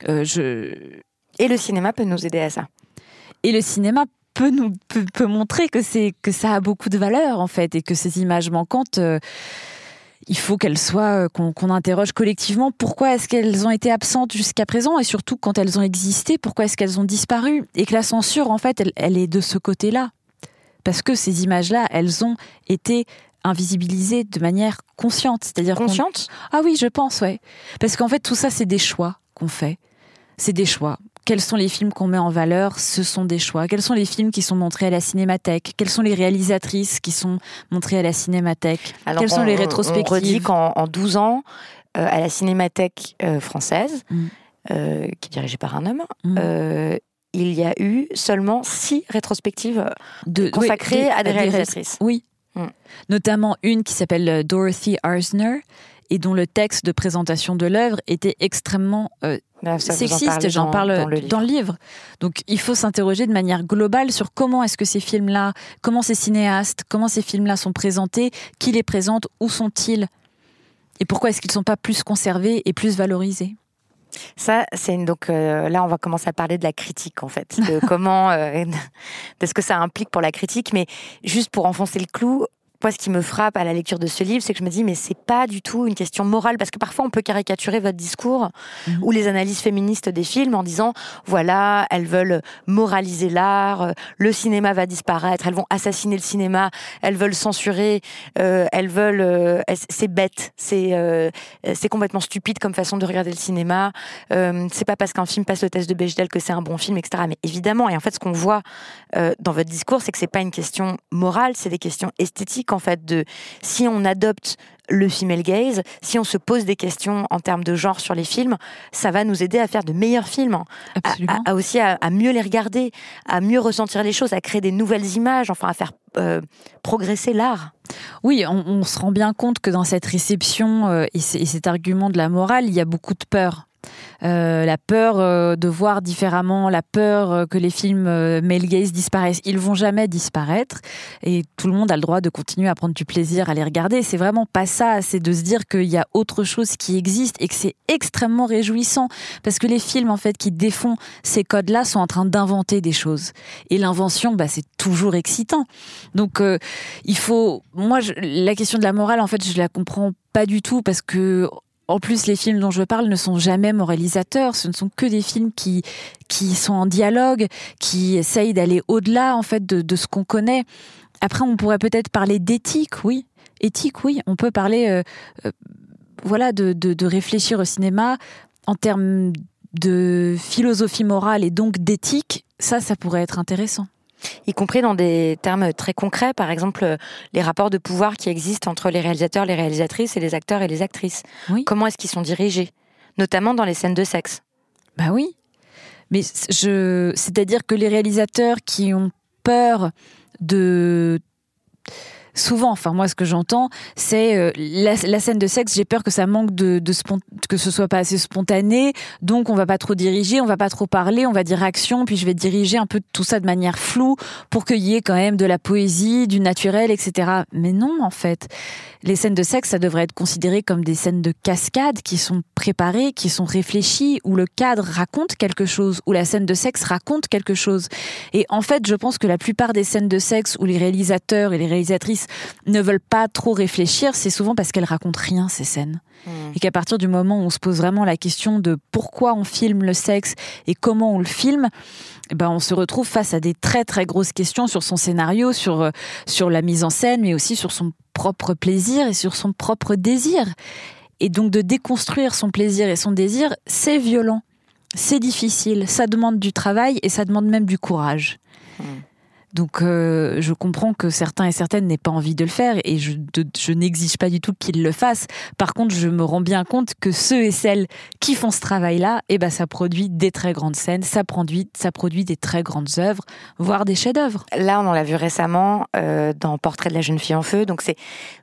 je... Et le cinéma peut nous aider à ça. Et le cinéma peut nous peut, montrer que c'est que ça a beaucoup de valeur en fait et que ces images manquantes il faut qu'elles soient qu'on interroge collectivement pourquoi est-ce qu'elles ont été absentes jusqu'à présent et surtout quand elles ont existé pourquoi est-ce qu'elles ont disparu et que la censure en fait elle est de ce côté-là? Parce que ces images-là, elles ont été invisibilisées de manière consciente. C'est-à-dire consciente? Ah oui, je pense, ouais. Parce qu'en fait, tout ça, c'est des choix qu'on fait. C'est des choix. Quels sont les films qu'on met en valeur? Ce sont des choix. Quels sont les films qui sont montrés à la cinémathèque? Quelles sont les réalisatrices qui sont montrées à la cinémathèque? Quelles sont les rétrospectives? On redit qu'en 12 ans, euh, à la cinémathèque euh, française, mm. euh, qui est dirigée par un homme, mm il y a eu seulement six rétrospectives de, consacrées à des, réalisatrices. Oui. Mm. Notamment une qui s'appelle Dorothy Arzner et dont le texte de présentation de l'œuvre était extrêmement euh, sexiste. J'en parle dans le, livre. Donc il faut s'interroger de manière globale sur comment est-ce que ces films-là, comment ces cinéastes, comment ces films-là sont présentés, qui les présente, où sont-ils et pourquoi est-ce qu'ils ne sont pas plus conservés et plus valorisés. Ça, c'est donc euh, là, on va commencer à parler de la critique en fait, de comment, euh, de ce que ça implique pour la critique. Mais juste pour enfoncer le clou, moi, ce qui me frappe à la lecture de ce livre, c'est que je me dis, mais c'est pas du tout une question morale, parce que parfois on peut caricaturer votre discours mhm. ou les analyses féministes des films en disant, voilà, elles veulent moraliser l'art, le cinéma va disparaître, elles vont assassiner le cinéma, elles veulent censurer, euh, elles veulent, euh, c'est bête, c'est euh, c'est complètement stupide comme façon de regarder le cinéma. c'est pas parce qu'un film passe le test de Bechdel que c'est un bon film, etc. Mais évidemment, et en fait, ce qu'on voit dans votre discours, c'est que c'est pas une question morale, c'est des questions esthétiques en fait de si on adopte le female gaze, si on se pose des questions en termes de genre sur les films, ça va nous aider à faire de meilleurs films, à, aussi à, mieux les regarder, à mieux ressentir les choses, à créer des nouvelles images, enfin à faire euh, progresser l'art. Oui, on, se rend bien compte que dans cette réception euh, et, et, cet argument de la morale, il y a beaucoup de peur. Euh, la peur euh, de voir différemment, la peur euh, que les films male gaze disparaissent. Ils vont jamais disparaître et tout le monde a le droit de continuer à prendre du plaisir à les regarder. C'est vraiment pas ça, c'est de se dire qu'il y a autre chose qui existe et que c'est extrêmement réjouissant parce que les films en fait qui défont ces codes-là sont en train d'inventer des choses et l'invention, bah, c'est toujours excitant. Donc il faut, moi, la question de la morale, en fait, je la comprends pas du tout parce que en plus, les films dont je parle ne sont jamais moralisateurs. Ce ne sont que des films qui qui sont en dialogue, qui essayent d'aller au-delà en fait de, ce qu'on connaît. Après, on pourrait peut-être parler d'éthique, oui. Éthique, oui. On peut parler, euh, euh, voilà, de, de, réfléchir au cinéma en termes de philosophie morale et donc d'éthique. Ça, ça pourrait être intéressant. Y compris dans des termes très concrets, par exemple les rapports de pouvoir qui existent entre les réalisateurs, les réalisatrices et les acteurs et les actrices. Comment est-ce qu'ils sont dirigés, notamment dans les scènes de sexe? Bah oui, mais je, c'est-à-dire que les réalisateurs qui ont peur de souvent, enfin moi ce que j'entends, c'est euh, la, scène de sexe, j'ai peur que ça manque de, de que ce soit pas assez spontané, donc on va pas trop diriger, on va pas trop parler, on va dire action, puis je vais diriger un peu tout ça de manière floue pour qu'il y ait quand même de la poésie, du naturel, etc. Mais non, en fait, les scènes de sexe, ça devrait être considéré comme des scènes de cascade qui sont préparées, qui sont réfléchies, où le cadre raconte quelque chose, où la scène de sexe raconte quelque chose. Et en fait, je pense que la plupart des scènes de sexe où les réalisateurs et les réalisatrices ne veulent pas trop réfléchir, c'est souvent parce qu'elles racontent rien, ces scènes. Hmm. Et qu'à partir du moment où on se pose vraiment la question de pourquoi on filme le sexe et comment on le filme, eh ben on se retrouve face à des très très grosses questions sur son scénario, sur, euh, sur la mise en scène, mais aussi sur son propre plaisir et sur son propre désir. Et donc de déconstruire son plaisir et son désir, c'est violent, c'est difficile, ça demande du travail et ça demande même du courage. Hmm. Donc euh, je comprends que certains et certaines n'aient pas envie de le faire et je, n'exige pas du tout qu'ils le fassent. Par contre, je me rends bien compte que ceux et celles qui font ce travail-là, eh ben, ça produit des très grandes scènes, ça produit, ça produit des très grandes œuvres, voire des chefs-d'œuvre. Là, on en l'a vu récemment euh, dans Portrait de la jeune fille en feu. Donc c'est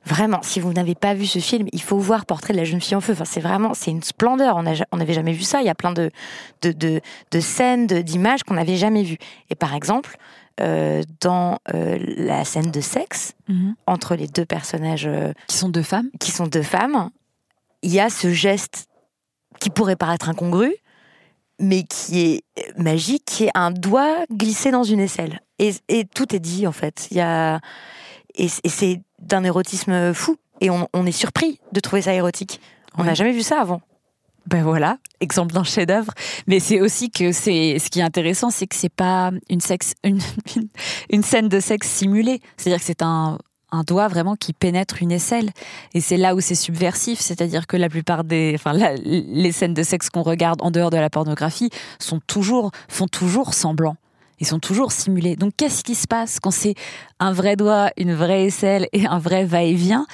vraiment, si vous n'avez pas vu ce film, il faut voir Portrait de la jeune fille en feu. C'est vraiment, c'est une splendeur. On n'avait jamais vu ça. Il y a plein de scènes, d'images qu'on n'avait jamais vues. Et par exemple, euh, dans euh, la scène de sexe mhm. entre les deux personnages euh, qui sont deux femmes. Qui sont deux femmes. Il y a ce geste qui pourrait paraître incongru, mais qui est magique, qui est un doigt glissé dans une aisselle. Et, tout est dit en fait. Il y a et, c'est d'un érotisme fou. Et on, est surpris de trouver ça érotique. On n'a jamais vu ça avant ben voilà, exemple d'un chef-d'œuvre. Mais c'est aussi que c'est ce qui est intéressant, c'est que c'est pas une scène de sexe simulée. C'est-à-dire que c'est un, un doigt vraiment qui pénètre une aisselle. Et c'est là où c'est subversif, c'est-à-dire que la plupart des, enfin, les scènes de sexe qu'on regarde en dehors de la pornographie sont toujours, font toujours semblant. Ils sont toujours simulés. Donc qu'est-ce qui se passe quand c'est un vrai doigt, une vraie aisselle et un vrai va-et-vient?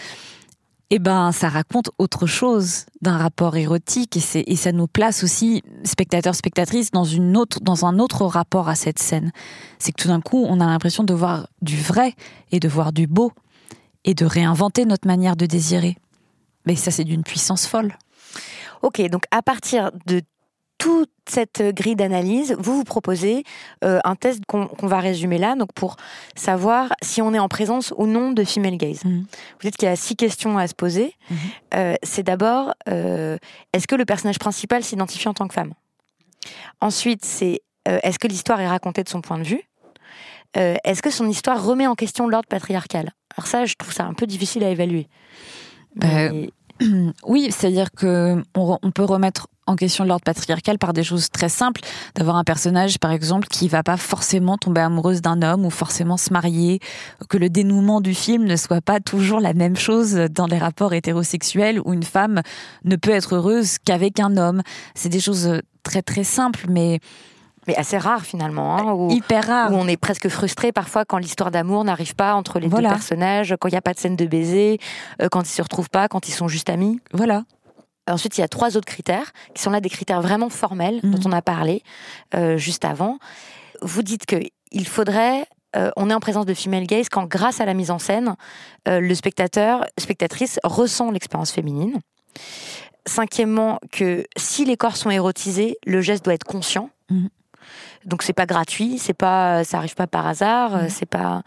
Eh ben, ça raconte autre chose d'un rapport érotique et, et ça nous place aussi, spectateurs, spectatrices, dans, dans un autre rapport à cette scène. C'est que tout d'un coup, on a l'impression de voir du vrai et de voir du beau et de réinventer notre manière de désirer. Mais ça, c'est d'une puissance folle. Ok, donc à partir de toute cette grille d'analyse, vous vous proposez euh, un test qu'on va résumer là, donc pour savoir si on est en présence ou non de female gaze. Mhm. Vous dites qu'il y a six questions à se poser. Mhm. Euh, c'est d'abord, euh, est-ce que le personnage principal s'identifie en tant que femme? Ensuite, c'est est-ce que l'histoire est racontée de son point de vue? Est-ce que son histoire remet en question l'ordre patriarcal? Alors ça, je trouve ça un peu difficile à évaluer. Oui, c'est-à-dire que on, peut remettre en question l'ordre patriarcal par des choses très simples, d'avoir un personnage par exemple qui va pas forcément tomber amoureuse d'un homme ou forcément se marier, que le dénouement du film ne soit pas toujours la même chose dans les rapports hétérosexuels où une femme ne peut être heureuse qu'avec un homme. C'est des choses très très simples mais mais assez rares finalement. Hein, Hyper rare. Où on est presque frustré parfois quand l'histoire d'amour n'arrive pas entre les deux personnages, quand il n'y a pas de scène de baiser, euh, quand ils se retrouvent pas, quand ils sont juste amis. Voilà. Ensuite, il y a trois autres critères qui sont là des critères vraiment formels dont mhm. on a parlé euh, juste avant. Vous dites que il faudrait euh, on est en présence de female gaze quand, grâce à la mise en scène, euh, le spectateur, spectatrice ressent l'expérience féminine. Cinquièmement, que si les corps sont érotisés, le geste doit être conscient. Mhm. Donc c'est pas gratuit, c'est pas, ça arrive pas par hasard, mmh. c'est pas.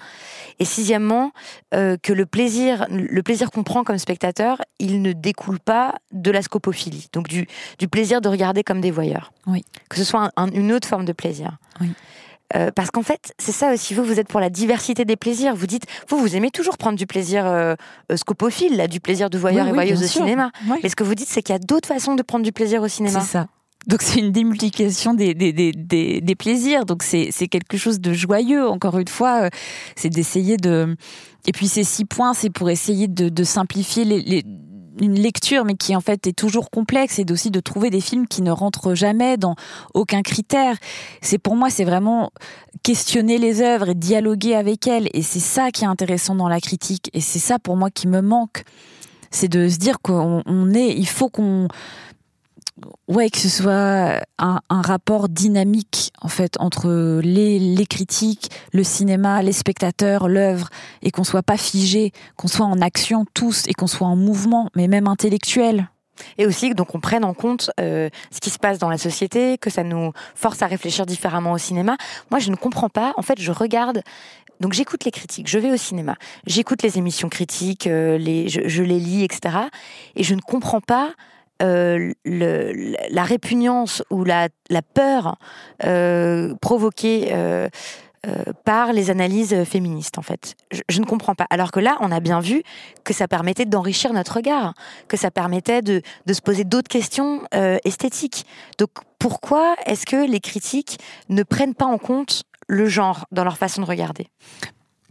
Et sixièmement, euh, que le plaisir, le plaisir qu'on prend comme spectateur, il ne découle pas de la scopophilie, donc du, du plaisir de regarder comme des voyeurs. Oui. Que ce soit une autre forme de plaisir. Oui. Euh, parce qu'en fait, c'est ça aussi. Vous, vous êtes pour la diversité des plaisirs. Vous dites, vous, vous aimez toujours prendre du plaisir euh, scopophile, là, du plaisir de voyeur et voyeuse au cinéma. Mais ce que vous dites, c'est qu'il y a d'autres façons de prendre du plaisir au cinéma. C'est ça. Donc c'est une démultiplication des, des, des, des, plaisirs. Donc c'est quelque chose de joyeux. Encore une fois, euh, c'est d'essayer de... Et puis ces six points, c'est pour essayer de, de simplifier les, les une lecture, mais qui en fait est toujours complexe, et aussi de trouver des films qui ne rentrent jamais dans aucun critère. C'est pour moi, c'est vraiment questionner les œuvres et dialoguer avec elles, et c'est ça qui est intéressant dans la critique, et c'est ça pour moi qui me manque. C'est de se dire qu'on est, il faut qu'on ouais, que ce soit un, rapport dynamique en fait entre les, les critiques, le cinéma, les spectateurs, l'œuvre, et qu'on soit pas figé, qu'on soit en action tous et qu'on soit en mouvement, mais même intellectuel. Et aussi donc on prenne en compte euh, ce qui se passe dans la société, que ça nous force à réfléchir différemment au cinéma. Moi, je ne comprends pas. En fait, je regarde donc j'écoute les critiques, je vais au cinéma, j'écoute les émissions critiques, euh, les, je, je, les lis, etc. Et je ne comprends pas euh, la répugnance ou la, la peur euh, provoquée euh, par les analyses féministes, en fait. Je, ne comprends pas. Alors que là, on a bien vu que ça permettait d'enrichir notre regard, que ça permettait de, de se poser d'autres questions esthétiques. Donc pourquoi est-ce que les critiques ne prennent pas en compte le genre dans leur façon de regarder?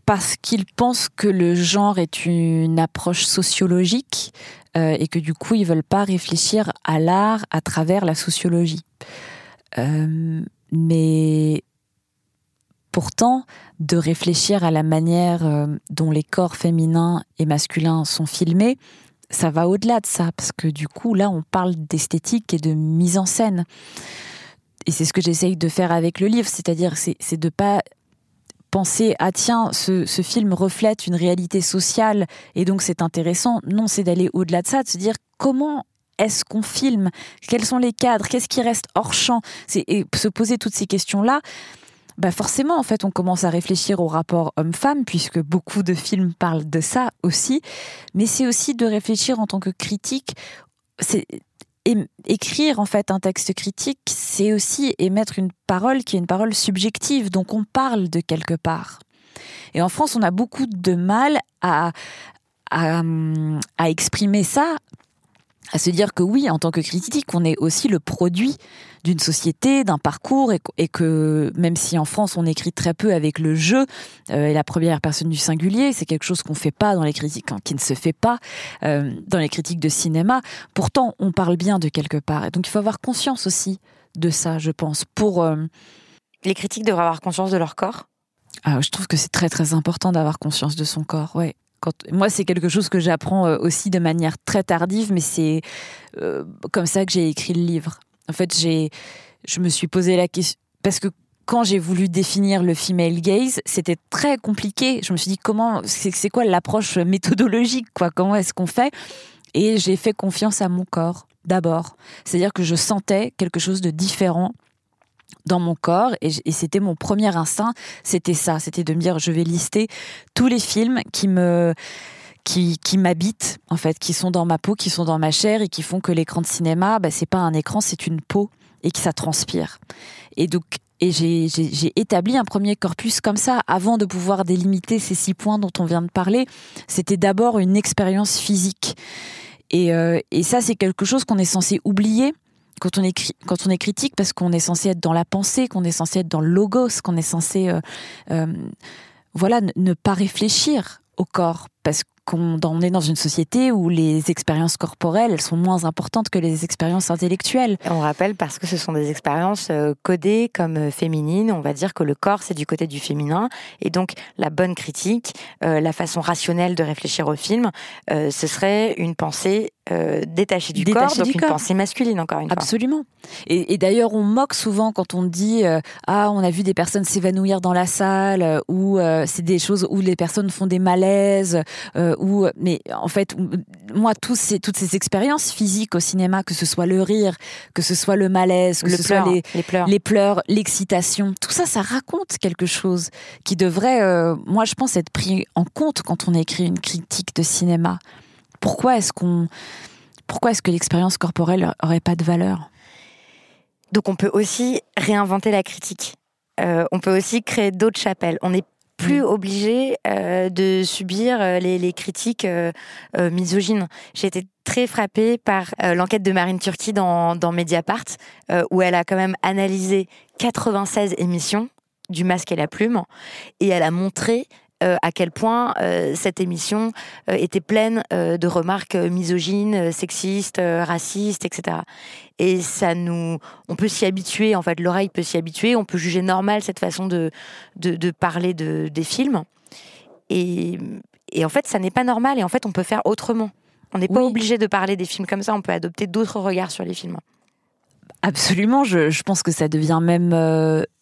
Parce qu'ils pensent que le genre est une approche sociologique euh, et que du coup ils veulent pas réfléchir à l'art à travers la sociologie. Euh, mais pourtant, de réfléchir à la manière euh, dont les corps féminins et masculins sont filmés, ça va au-delà de ça, parce que du coup, là, on parle d'esthétique et de mise en scène. Et c'est ce que j'essaye de faire avec le livre, c'est-à-dire c'est de pas penser ah tiens ce, film reflète une réalité sociale et donc c'est intéressant. Non, c'est d'aller au-delà de ça, de se dire comment est-ce qu'on filme? Quels sont les cadres? Qu'est-ce qui reste hors champ? Et se poser toutes ces questions-là, bah forcément, en fait, on commence à réfléchir au rapport homme-femme, puisque beaucoup de films parlent de ça aussi. Mais c'est aussi de réfléchir en tant que critique. Écrire en fait un texte critique, c'est aussi émettre une parole qui est une parole subjective, donc on parle de quelque part. Et en France, on a beaucoup de mal à, à, à exprimer ça à se dire que oui, en tant que critique, on est aussi le produit d'une société, d'un parcours, et, que même si en France on écrit très peu avec le jeu euh, et la première personne du singulier, c'est quelque chose qu'on fait pas dans les critiques, hein, qui ne se fait pas euh, dans les critiques de cinéma. Pourtant, on parle bien de quelque part, et donc il faut avoir conscience aussi de ça, je pense. Pour euh, les critiques devraient avoir conscience de leur corps? Ah, je trouve que c'est très très important d'avoir conscience de son corps, ouais moi, c'est quelque chose que j'apprends euh, aussi de manière très tardive, mais c'est euh, comme ça que j'ai écrit le livre. En fait, j'ai, je me suis posé la question parce que quand j'ai voulu définir le female gaze, c'était très compliqué. Je me suis dit comment, c'est quoi l'approche méthodologique, quoi? Comment est-ce qu'on fait? Et j'ai fait confiance à mon corps d'abord. C'est-à-dire que je sentais quelque chose de différent dans mon corps et, c'était mon premier instinct, c'était ça, c'était de me dire je vais lister tous les films qui me qui, qui m'habitent en fait, qui sont dans ma peau, qui sont dans ma chair et qui font que l'écran de cinéma, bah, c'est pas un écran, c'est une peau et que ça transpire. Et donc et j'ai établi un premier corpus comme ça avant de pouvoir délimiter ces six points dont on vient de parler. C'était d'abord une expérience physique. Et, euh, et ça, c'est quelque chose qu'on est censé oublier quand on est, critique, parce qu'on est censé être dans la pensée, qu'on est censé être dans le logos, qu'on est censé euh, euh, voilà, ne pas réfléchir au corps, parce qu'on est dans une société où les expériences corporelles elles sont moins importantes que les expériences intellectuelles. On rappelle parce que ce sont des expériences euh, codées comme féminines, on va dire que le corps c'est du côté du féminin et donc la bonne critique, la façon rationnelle de réfléchir au film, ce serait une pensée euh, détaché du corps, donc une pensée masculine encore une fois. Absolument. Et, d'ailleurs, on moque souvent quand on dit euh, ah on a vu des personnes s'évanouir dans la salle euh, ou c'est des choses où les personnes font des malaises ou mais en fait moi tous ces, toutes ces expériences physiques au cinéma, que ce soit le rire, que ce soit le malaise, que ce soit les, les pleurs, les pleurs, l'excitation, tout ça, ça raconte quelque chose qui devrait, moi je pense, être pris en compte quand on écrit une critique de cinéma pourquoi est-ce qu'on, pourquoi est-ce que l'expérience corporelle aurait pas de valeur? Donc on peut aussi réinventer la critique. Euh, on peut aussi créer d'autres chapelles. On n'est plus mm. obligé euh, de subir euh, les, critiques misogynes. J'ai été très frappée par l'enquête de Marine Turki dans, dans Mediapart, où elle a quand même analysé 96 émissions du masque et la plume, et elle a montré euh, à quel point euh, cette émission euh, était pleine de remarques misogynes, sexistes, racistes, etc. Et ça nous, on peut s'y habituer. En fait, l'oreille peut s'y habituer. On peut juger normal cette façon de de, parler de, des films. Et, et en fait, ça n'est pas normal. Et en fait, on peut faire autrement. On n'est pas obligé de parler des films comme ça. On peut adopter d'autres regards sur les films. Absolument, je, pense que ça devient même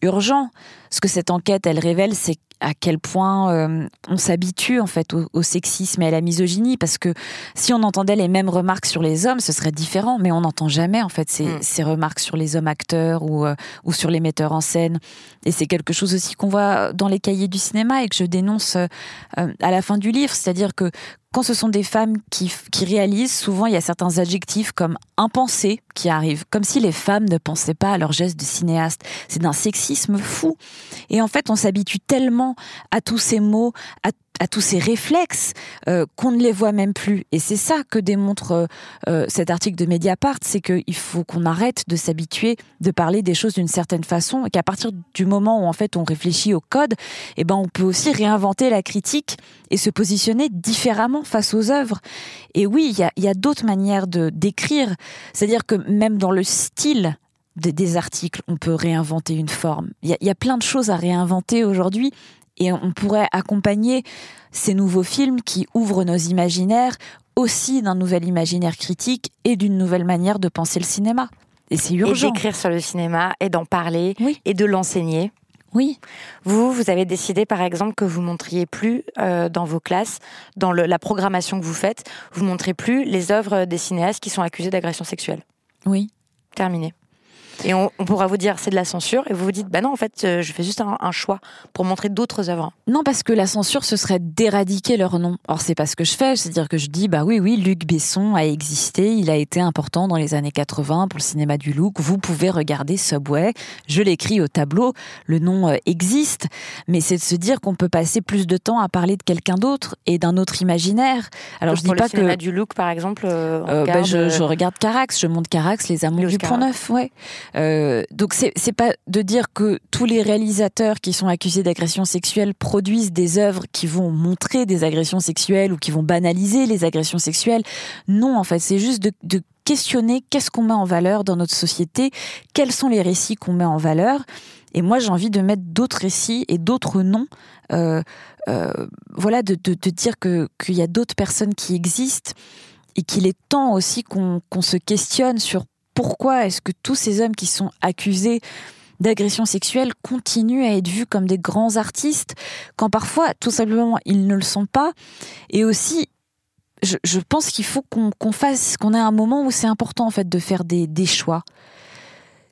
urgent. Ce que cette enquête, elle révèle, c'est à quel point euh, on s'habitue en fait au, sexisme et à la misogynie parce que si on entendait les mêmes remarques sur les hommes, ce serait différent, mais on n'entend jamais en fait ces, mm. remarques sur les hommes acteurs ou, euh, ou sur les metteurs en scène. Et c'est quelque chose aussi qu'on voit dans les cahiers du cinéma et que je dénonce euh, à la fin du livre, c'est-à-dire que quand ce sont des femmes qui, qui, réalisent, souvent il y a certains adjectifs comme impensé qui arrivent, comme si les femmes ne pensaient pas à leurs gestes de cinéaste. C'est d'un sexisme fou. Et en fait, on s'habitue tellement à tous ces mots, à à tous ces réflexes euh, qu'on ne les voit même plus. Et c'est ça que démontre euh, euh, cet article de Mediapart, c'est qu'il faut qu'on arrête de s'habituer de parler des choses d'une certaine façon, et qu'à partir du moment où en fait on réfléchit au code, eh ben on peut aussi réinventer la critique et se positionner différemment face aux œuvres. Et oui, il y a, y a d'autres manières de d'écrire, c'est-à-dire que même dans le style des, articles, on peut réinventer une forme. Il y, y, a plein de choses à réinventer aujourd'hui et on pourrait accompagner ces nouveaux films qui ouvrent nos imaginaires aussi d'un nouvel imaginaire critique et d'une nouvelle manière de penser le cinéma. Et c'est urgent. Et d'écrire sur le cinéma et d'en parler et de l'enseigner. Oui. Vous, vous avez décidé, par exemple, que vous montriez plus euh, dans vos classes, dans la programmation que vous faites, vous montrez plus les œuvres des cinéastes qui sont accusés d'agression sexuelle. Oui. Terminé. Et on, pourra vous dire c'est de la censure, et vous vous dites bah non, en fait, euh, je fais juste un, choix pour montrer d'autres œuvres. Non, parce que la censure, ce serait d'éradiquer leur nom. Or, c'est pas ce que je fais, c'est-à-dire que je dis bah oui, oui, Luc Besson a existé, il a été important dans les années 80 pour le cinéma du look. Vous pouvez regarder Subway, je l'écris au tableau, le nom euh, existe, mais c'est de se dire qu'on peut passer plus de temps à parler de quelqu'un d'autre et d'un autre imaginaire. Alors, je dis pas le cinéma du look, par exemple. Euh, bah, je, je, regarde Carax, je monte Carax, les Amours du Pont Neuf, ouais. Euh, donc c'est pas de dire que tous les réalisateurs qui sont accusés d'agression sexuelle produisent des œuvres qui vont montrer des agressions sexuelles ou qui vont banaliser les agressions sexuelles. Non, en fait, c'est juste de, questionner qu'est-ce qu'on met en valeur dans notre société, quels sont les récits qu'on met en valeur. Et moi, j'ai envie de mettre d'autres récits et d'autres noms. Euh, euh, voilà, de, de, de dire qu'il y a d'autres personnes qui existent et qu'il est temps aussi qu'on se questionne sur pourquoi est-ce que tous ces hommes qui sont accusés d'agression sexuelle continuent à être vus comme des grands artistes quand parfois tout simplement ils ne le sont pas? Et aussi je, pense qu'il faut qu'on fasse qu'on ait un moment où c'est important en fait de faire des, des choix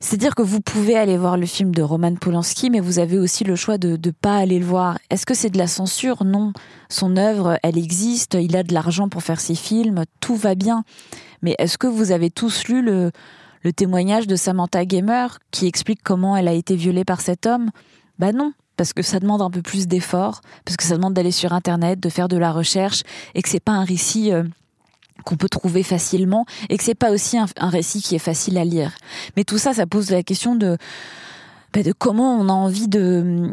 c'est-à-dire que vous pouvez aller voir le film de Roman Polanski, mais vous avez aussi le choix de ne pas aller le voir. Est-ce que c'est de la censure? Non. Son œuvre, elle existe, il a de l'argent pour faire ses films, tout va bien. Mais est-ce que vous avez tous lu le, témoignage de Samantha Gamer qui explique comment elle a été violée par cet homme? Bah non, parce que ça demande un peu plus d'efforts, parce que ça demande d'aller sur Internet, de faire de la recherche, et que c'est pas un récit euh, qu'on peut trouver facilement, et que c'est pas aussi un, récit qui est facile à lire. Mais tout ça, ça pose la question de, bah, comment on a envie de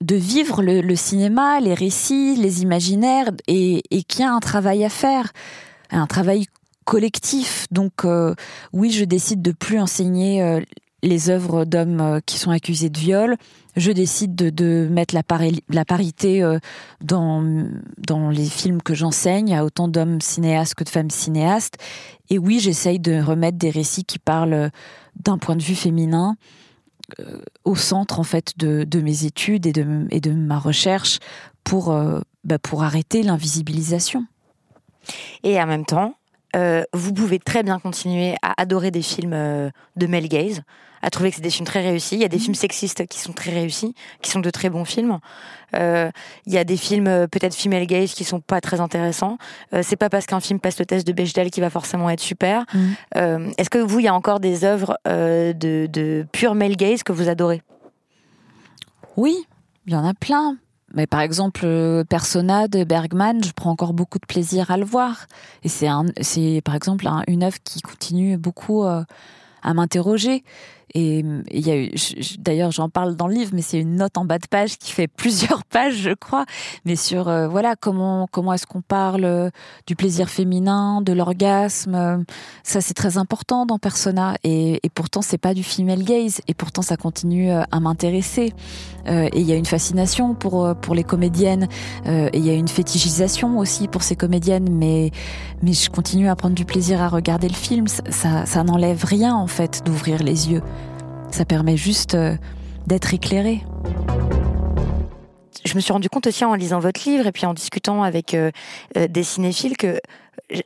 de vivre le, cinéma, les récits, les imaginaires, et, et qu'il y a un travail à faire, un travail collectif. Donc euh, oui, je décide de plus enseigner euh, les œuvres d'hommes euh, qui sont accusés de viol. Je décide de, mettre la, parité dans, dans les films que j'enseigne, à autant d'hommes cinéastes que de femmes cinéastes. Et oui, j'essaye de remettre des récits qui parlent d'un point de vue féminin au centre en fait de, mes études et de, et de ma recherche pour, bah, pour arrêter l'invisibilisation. Et en même temps, euh, vous pouvez très bien continuer à adorer des films euh, de male gaze, à trouver que c'est des films très réussis. Il y a des mhm. films sexistes qui sont très réussis, qui sont de très bons films. Euh, il y a des films peut-être female gaze qui sont pas très intéressants. c'est pas parce qu'un film passe le test de Bechdel qu'il va forcément être super. Mhm. Est-ce que vous, il y a encore des œuvres de, de pure male gaze que vous adorez? Oui, il y en a plein. Mais par exemple, euh, Persona de Bergman, je prends encore beaucoup de plaisir à le voir. Et c'est, par exemple une œuvre qui continue beaucoup euh, à m'interroger. Et il y a eu, d'ailleurs, j'en parle dans le livre, mais c'est une note en bas de page qui fait plusieurs pages, je crois, mais sur euh, voilà comment comment est-ce qu'on parle euh, du plaisir féminin, de l'orgasme. Ça, c'est très important dans Persona, et, et pourtant c'est pas du female gaze, et pourtant ça continue euh, à m'intéresser. et il y a une fascination pour pour les comédiennes, et il y a une fétichisation aussi pour ces comédiennes, mais mais je continue à prendre du plaisir à regarder le film. Ça, ça n'enlève rien en fait d'ouvrir les yeux. Ça permet juste euh, d'être éclairé. Je me suis rendu compte aussi en lisant votre livre et puis en discutant avec euh, euh, des cinéphiles que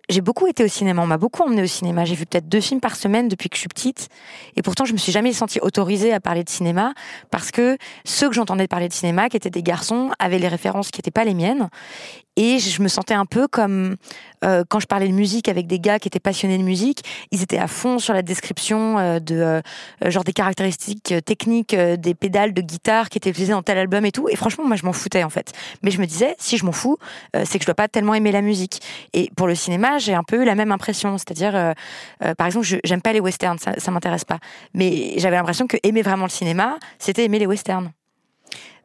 j'ai beaucoup été au cinéma, on m'a beaucoup emmené au cinéma. J'ai vu peut-être deux films par semaine depuis que je suis petite. Et pourtant, je me suis jamais sentie autorisée à parler de cinéma parce que ceux que j'entendais parler de cinéma, qui étaient des garçons, avaient les références qui n'étaient pas les miennes. Et je me sentais un peu comme euh, quand je parlais de musique avec des gars qui étaient passionnés de musique, ils étaient à fond sur la description euh, de euh, genre des caractéristiques techniques des pédales de guitare qui étaient utilisées dans tel album et tout. Et franchement, moi, je m'en foutais en fait. Mais je me disais, si je m'en fous, c'est que je dois pas tellement aimer la musique. Et pour le cinéma, j'ai un peu eu la même impression. C'est-à-dire, par exemple, j'aime pas les westerns, ça, ça m'intéresse pas. Mais j'avais l'impression que aimer vraiment le cinéma, c'était aimer les westerns.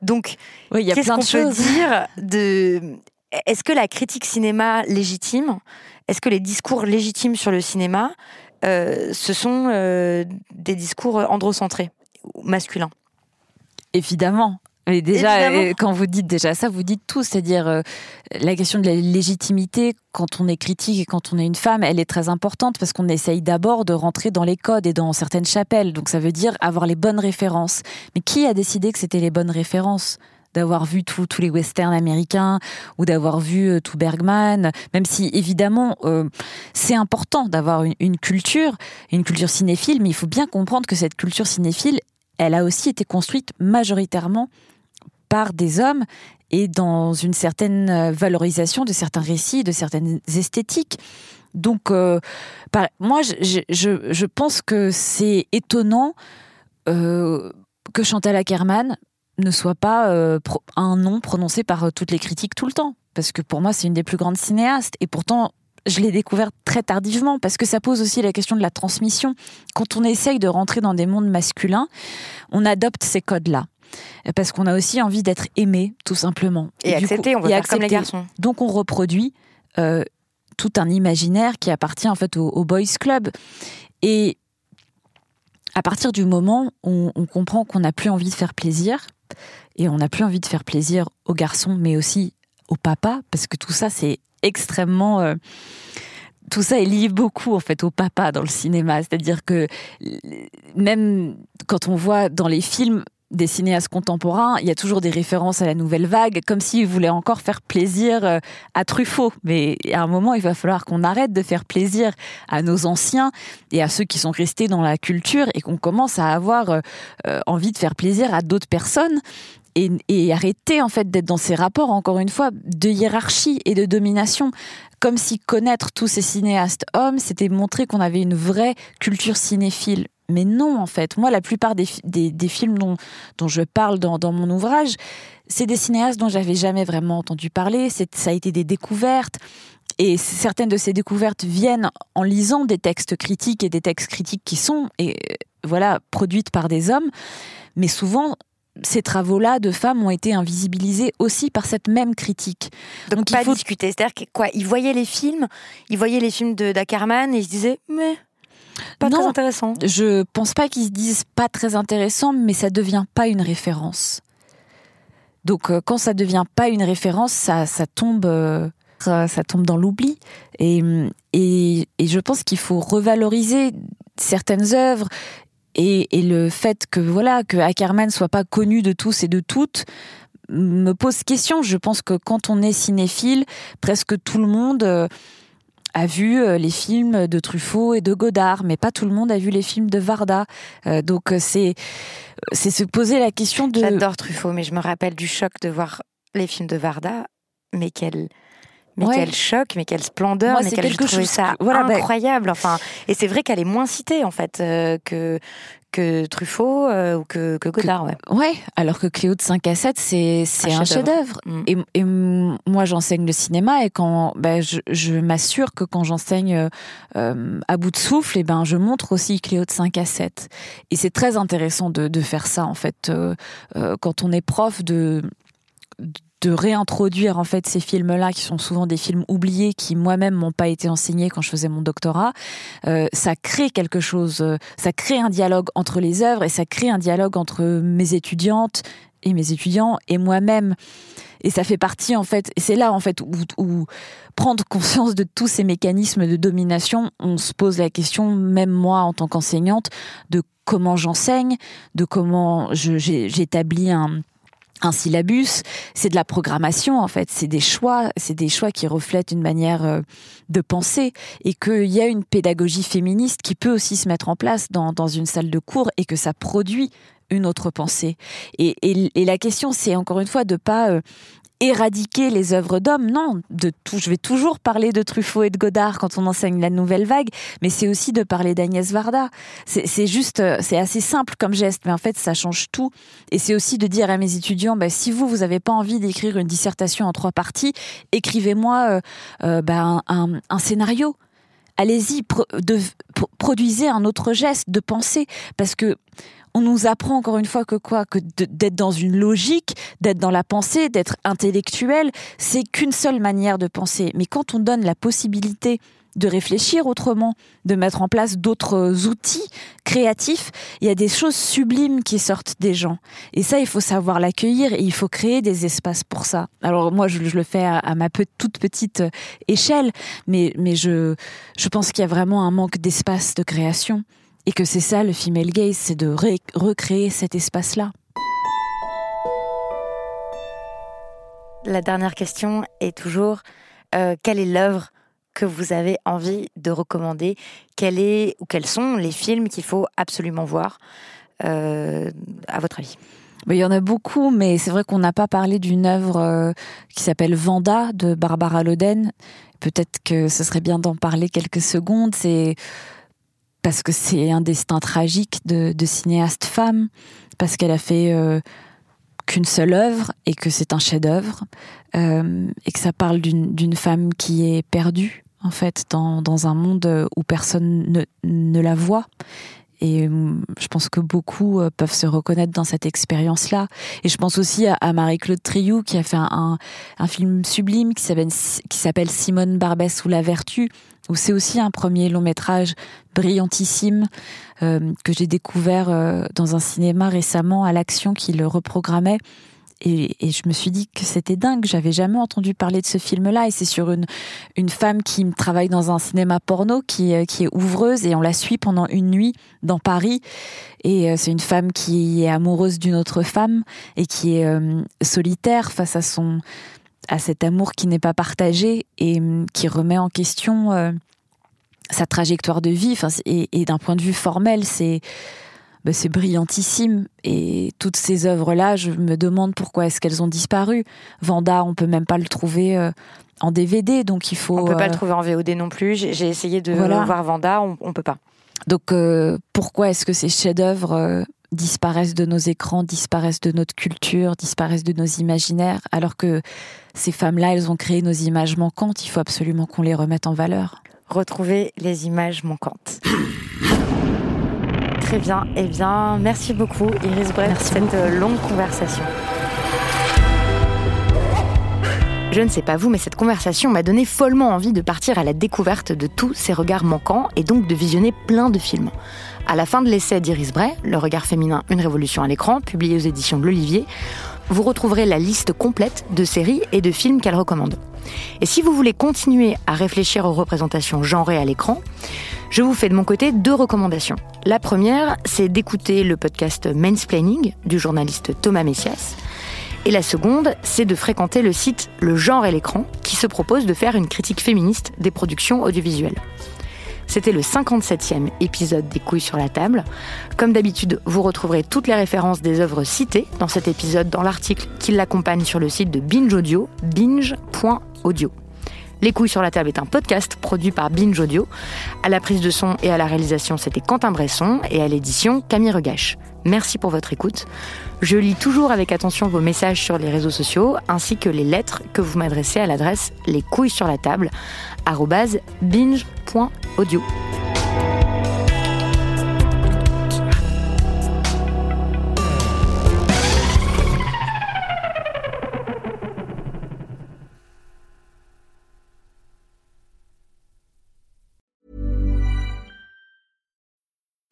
Donc, oui, qu'est-ce qu'on peut dire de est-ce que la critique cinéma légitime, est-ce que les discours légitimes sur le cinéma, euh, ce sont euh, des discours androcentrés, masculins? Évidemment. Mais déjà, euh, quand vous dites déjà ça, vous dites tout, c'est-à-dire la question de la légitimité quand on est critique et quand on est une femme, elle est très importante parce qu'on essaye d'abord de rentrer dans les codes et dans certaines chapelles. Donc ça veut dire avoir les bonnes références. Mais qui a décidé que c'était les bonnes références? D'avoir vu tous les westerns américains ou d'avoir vu euh, tout Bergman, même si évidemment euh, c'est important d'avoir une, culture, une culture cinéphile, mais il faut bien comprendre que cette culture cinéphile, elle a aussi été construite majoritairement par des hommes et dans une certaine euh, valorisation de certains récits, de certaines esthétiques. Donc, moi, je, pense que c'est étonnant que Chantal Ackerman ne soit pas euh, un nom prononcé par euh, toutes les critiques tout le temps. Parce que pour moi, c'est une des plus grandes cinéastes. Et pourtant, je l'ai découvert très tardivement, parce que ça pose aussi la question de la transmission. Quand on essaye de rentrer dans des mondes masculins, on adopte ces codes-là. Parce qu'on a aussi envie d'être aimé, tout simplement. Et, accepté, on veut faire comme les garçons. Donc on reproduit euh, tout un imaginaire qui appartient en fait au, au boys club. Et à partir du moment où on comprend qu'on n'a plus envie de faire plaisir, et on n'a plus envie de faire plaisir aux garçons, mais aussi aux papas, parce que tout ça, c'est extrêmement... Euh, tout ça est lié beaucoup en fait au papa dans le cinéma, c'est-à-dire que même quand on voit dans les films des cinéastes contemporains, il y a toujours des références à la nouvelle vague, comme s'ils voulaient encore faire plaisir euh, à Truffaut. Mais à un moment, il va falloir qu'on arrête de faire plaisir à nos anciens et à ceux qui sont restés dans la culture et qu'on commence à avoir euh, euh, envie de faire plaisir à d'autres personnes. Et, et, arrêter en fait d'être dans ces rapports encore une fois de hiérarchie et de domination comme si connaître tous ces cinéastes hommes c'était montrer qu'on avait une vraie culture cinéphile mais non, en fait. Moi, la plupart des, films dont, je parle dans, mon ouvrage, c'est des cinéastes dont j'avais jamais vraiment entendu parler. Ça a été des découvertes. Et certaines de ces découvertes viennent en lisant des textes critiques et des textes critiques qui sont, et, euh, voilà, produites par des hommes. Mais souvent, ces travaux-là de femmes ont été invisibilisés aussi par cette même critique. Donc, pas il faut discuter. C'est-à-dire quoi Ils voyaient les films, ils voyaient les films de d'Ackerman et ils se disaient mais pas très intéressant. Je pense pas qu'ils se disent pas très intéressant, mais ça devient pas une référence. Donc euh, quand ça devient pas une référence, ça, ça tombe, euh, ça, tombe dans l'oubli. Et, et, et, je pense qu'il faut revaloriser certaines œuvres et, et, le fait que voilà que Ackerman soit pas connu de tous et de toutes me pose question. Je pense que quand on est cinéphile, presque tout le monde euh, a vu euh, les films de Truffaut et de Godard, mais pas tout le monde a vu les films de Varda. Euh, donc euh, c'est c'est se poser la question de. J'adore Truffaut, mais je me rappelle du choc de voir les films de Varda, mais quel mais quel choc, mais quelle splendeur, mais quel je trouvais ça voilà, bah incroyable. Enfin, et c'est vrai qu'elle est moins citée en fait que que Truffaut euh, ou que, Godard, ouais. Ouais, alors que Cléo de 5 à 7, c'est un, chef-d'œuvre. Mm. Et, moi, j'enseigne le cinéma et quand ben, je, m'assure que quand j'enseigne euh, à bout de souffle, et eh ben, je montre aussi Cléo de 5 à 7. Et c'est très intéressant de, de, faire ça, en fait, quand on est prof, de de réintroduire en fait ces films-là qui sont souvent des films oubliés qui moi-même m'ont pas été enseignés quand je faisais mon doctorat, euh, ça crée quelque chose, euh, ça crée un dialogue entre les œuvres et ça crée un dialogue entre mes étudiantes et mes étudiants et moi-même. Et ça fait partie en fait, et c'est là en fait où, où, prendre conscience de tous ces mécanismes de domination, on se pose la question, même moi en tant qu'enseignante, de comment j'enseigne, de comment j'établis un un syllabus, c'est de la programmation en fait, c'est des choix, c'est des choix qui reflètent une manière euh, de penser et qu'il y a une pédagogie féministe qui peut aussi se mettre en place dans, dans une salle de cours et que ça produit une autre pensée. Et, et, la question, c'est encore une fois de pas euh, éradiquer les œuvres d'hommes. Non, de tout, je vais toujours parler de Truffaut et de Godard quand on enseigne la nouvelle vague, mais c'est aussi de parler d'Agnès Varda. C'est juste, euh, c'est assez simple comme geste, mais en fait, ça change tout. Et c'est aussi de dire à mes étudiants, bah, si vous, vous n'avez pas envie d'écrire une dissertation en trois parties, écrivez-moi euh, euh, bah, un, un, scénario allez-y, produisez un autre geste de pensée, parce que on nous apprend encore une fois que quoi? Que d'être dans une logique, d'être dans la pensée, d'être intellectuel, c'est qu'une seule manière de penser. Mais quand on donne la possibilité de réfléchir autrement, de mettre en place d'autres outils créatifs, il y a des choses sublimes qui sortent des gens. Et ça, il faut savoir l'accueillir et il faut créer des espaces pour ça. Alors moi, je, le fais à, ma toute petite échelle, mais, je pense qu'il y a vraiment un manque d'espace de création. Et que c'est ça le female gaze, c'est de recréer cet espace-là. La dernière question est toujours euh, quelle est l'œuvre que vous avez envie de recommander? Quel est ou quels sont les films qu'il faut absolument voir euh, à votre avis? Il y en a beaucoup, mais c'est vrai qu'on n'a pas parlé d'une œuvre euh, qui s'appelle Vanda de Barbara Loden. Peut-être que ce serait bien d'en parler quelques secondes. C'est parce que c'est un destin tragique de, cinéaste femme, parce qu'elle a fait euh, qu'une seule œuvre et que c'est un chef-d'œuvre, euh, et que ça parle d'une femme qui est perdue, en fait, dans, dans un monde où personne ne, ne la voit. Et euh, je pense que beaucoup peuvent se reconnaître dans cette expérience-là. Et je pense aussi à, Marie-Claude Triou qui a fait un, un film sublime qui s'appelle Simone Barbès ou la vertu, où c'est aussi un premier long métrage brillantissime euh, que j'ai découvert euh, dans un cinéma récemment à l'Action qui le reprogrammait. Et, je me suis dit que c'était dingue, j'avais jamais entendu parler de ce film-là. Et c'est sur une, une femme qui travaille dans un cinéma porno, qui, euh, qui est ouvreuse, et on la suit pendant une nuit dans Paris. Et c'est une femme qui est amoureuse d'une autre femme et qui est solitaire face à son à cet amour qui n'est pas partagé et hum, qui remet en question euh, sa trajectoire de vie. et, d'un point de vue formel, c'est bah, c'est brillantissime. Et toutes ces œuvres-là, je me demande pourquoi est-ce qu'elles ont disparu. Vanda, on peut même pas le trouver euh, en DVD, donc il faut. On peut pas le euh, trouver en VOD non plus. J'ai essayé de voir Vanda, on, on peut pas. Donc pourquoi est-ce que ces chefs-d'œuvre disparaissent de nos écrans, disparaissent de notre culture, disparaissent de nos imaginaires, alors que ces femmes-là, elles ont créé nos images manquantes, il faut absolument qu'on les remette en valeur. Retrouver les images manquantes. Très bien, eh bien, merci beaucoup Iris Brett pour cette longue conversation. Je ne sais pas vous, mais cette conversation m'a donné follement envie de partir à la découverte de tous ces regards manquants et donc de visionner plein de films. À la fin de l'essai d'Iris Bray, Le regard féminin, une révolution à l'écran, publié aux éditions de l'Olivier, vous retrouverez la liste complète de séries et de films qu'elle recommande. Et si vous voulez continuer à réfléchir aux représentations genrées à l'écran, je vous fais de mon côté deux recommandations. La première, c'est d'écouter le podcast Mansplaining du journaliste Thomas Messias. Et la seconde, c'est de fréquenter le site Le genre et l'écran, qui se propose de faire une critique féministe des productions audiovisuelles. C'était le 57e épisode des couilles sur la table. Comme d'habitude, vous retrouverez toutes les références des œuvres citées dans cet épisode dans l'article qui l'accompagne sur le site de Binge Audio, binge.audio. Les couilles sur la table est un podcast produit par Binge Audio. À la prise de son et à la réalisation, c'était Quentin Bresson et à l'édition Camille Regache. Merci pour votre écoute. Je lis toujours avec attention vos messages sur les réseaux sociaux ainsi que les lettres que vous m'adressez à l'adresse les couilles sur la table binge.audio.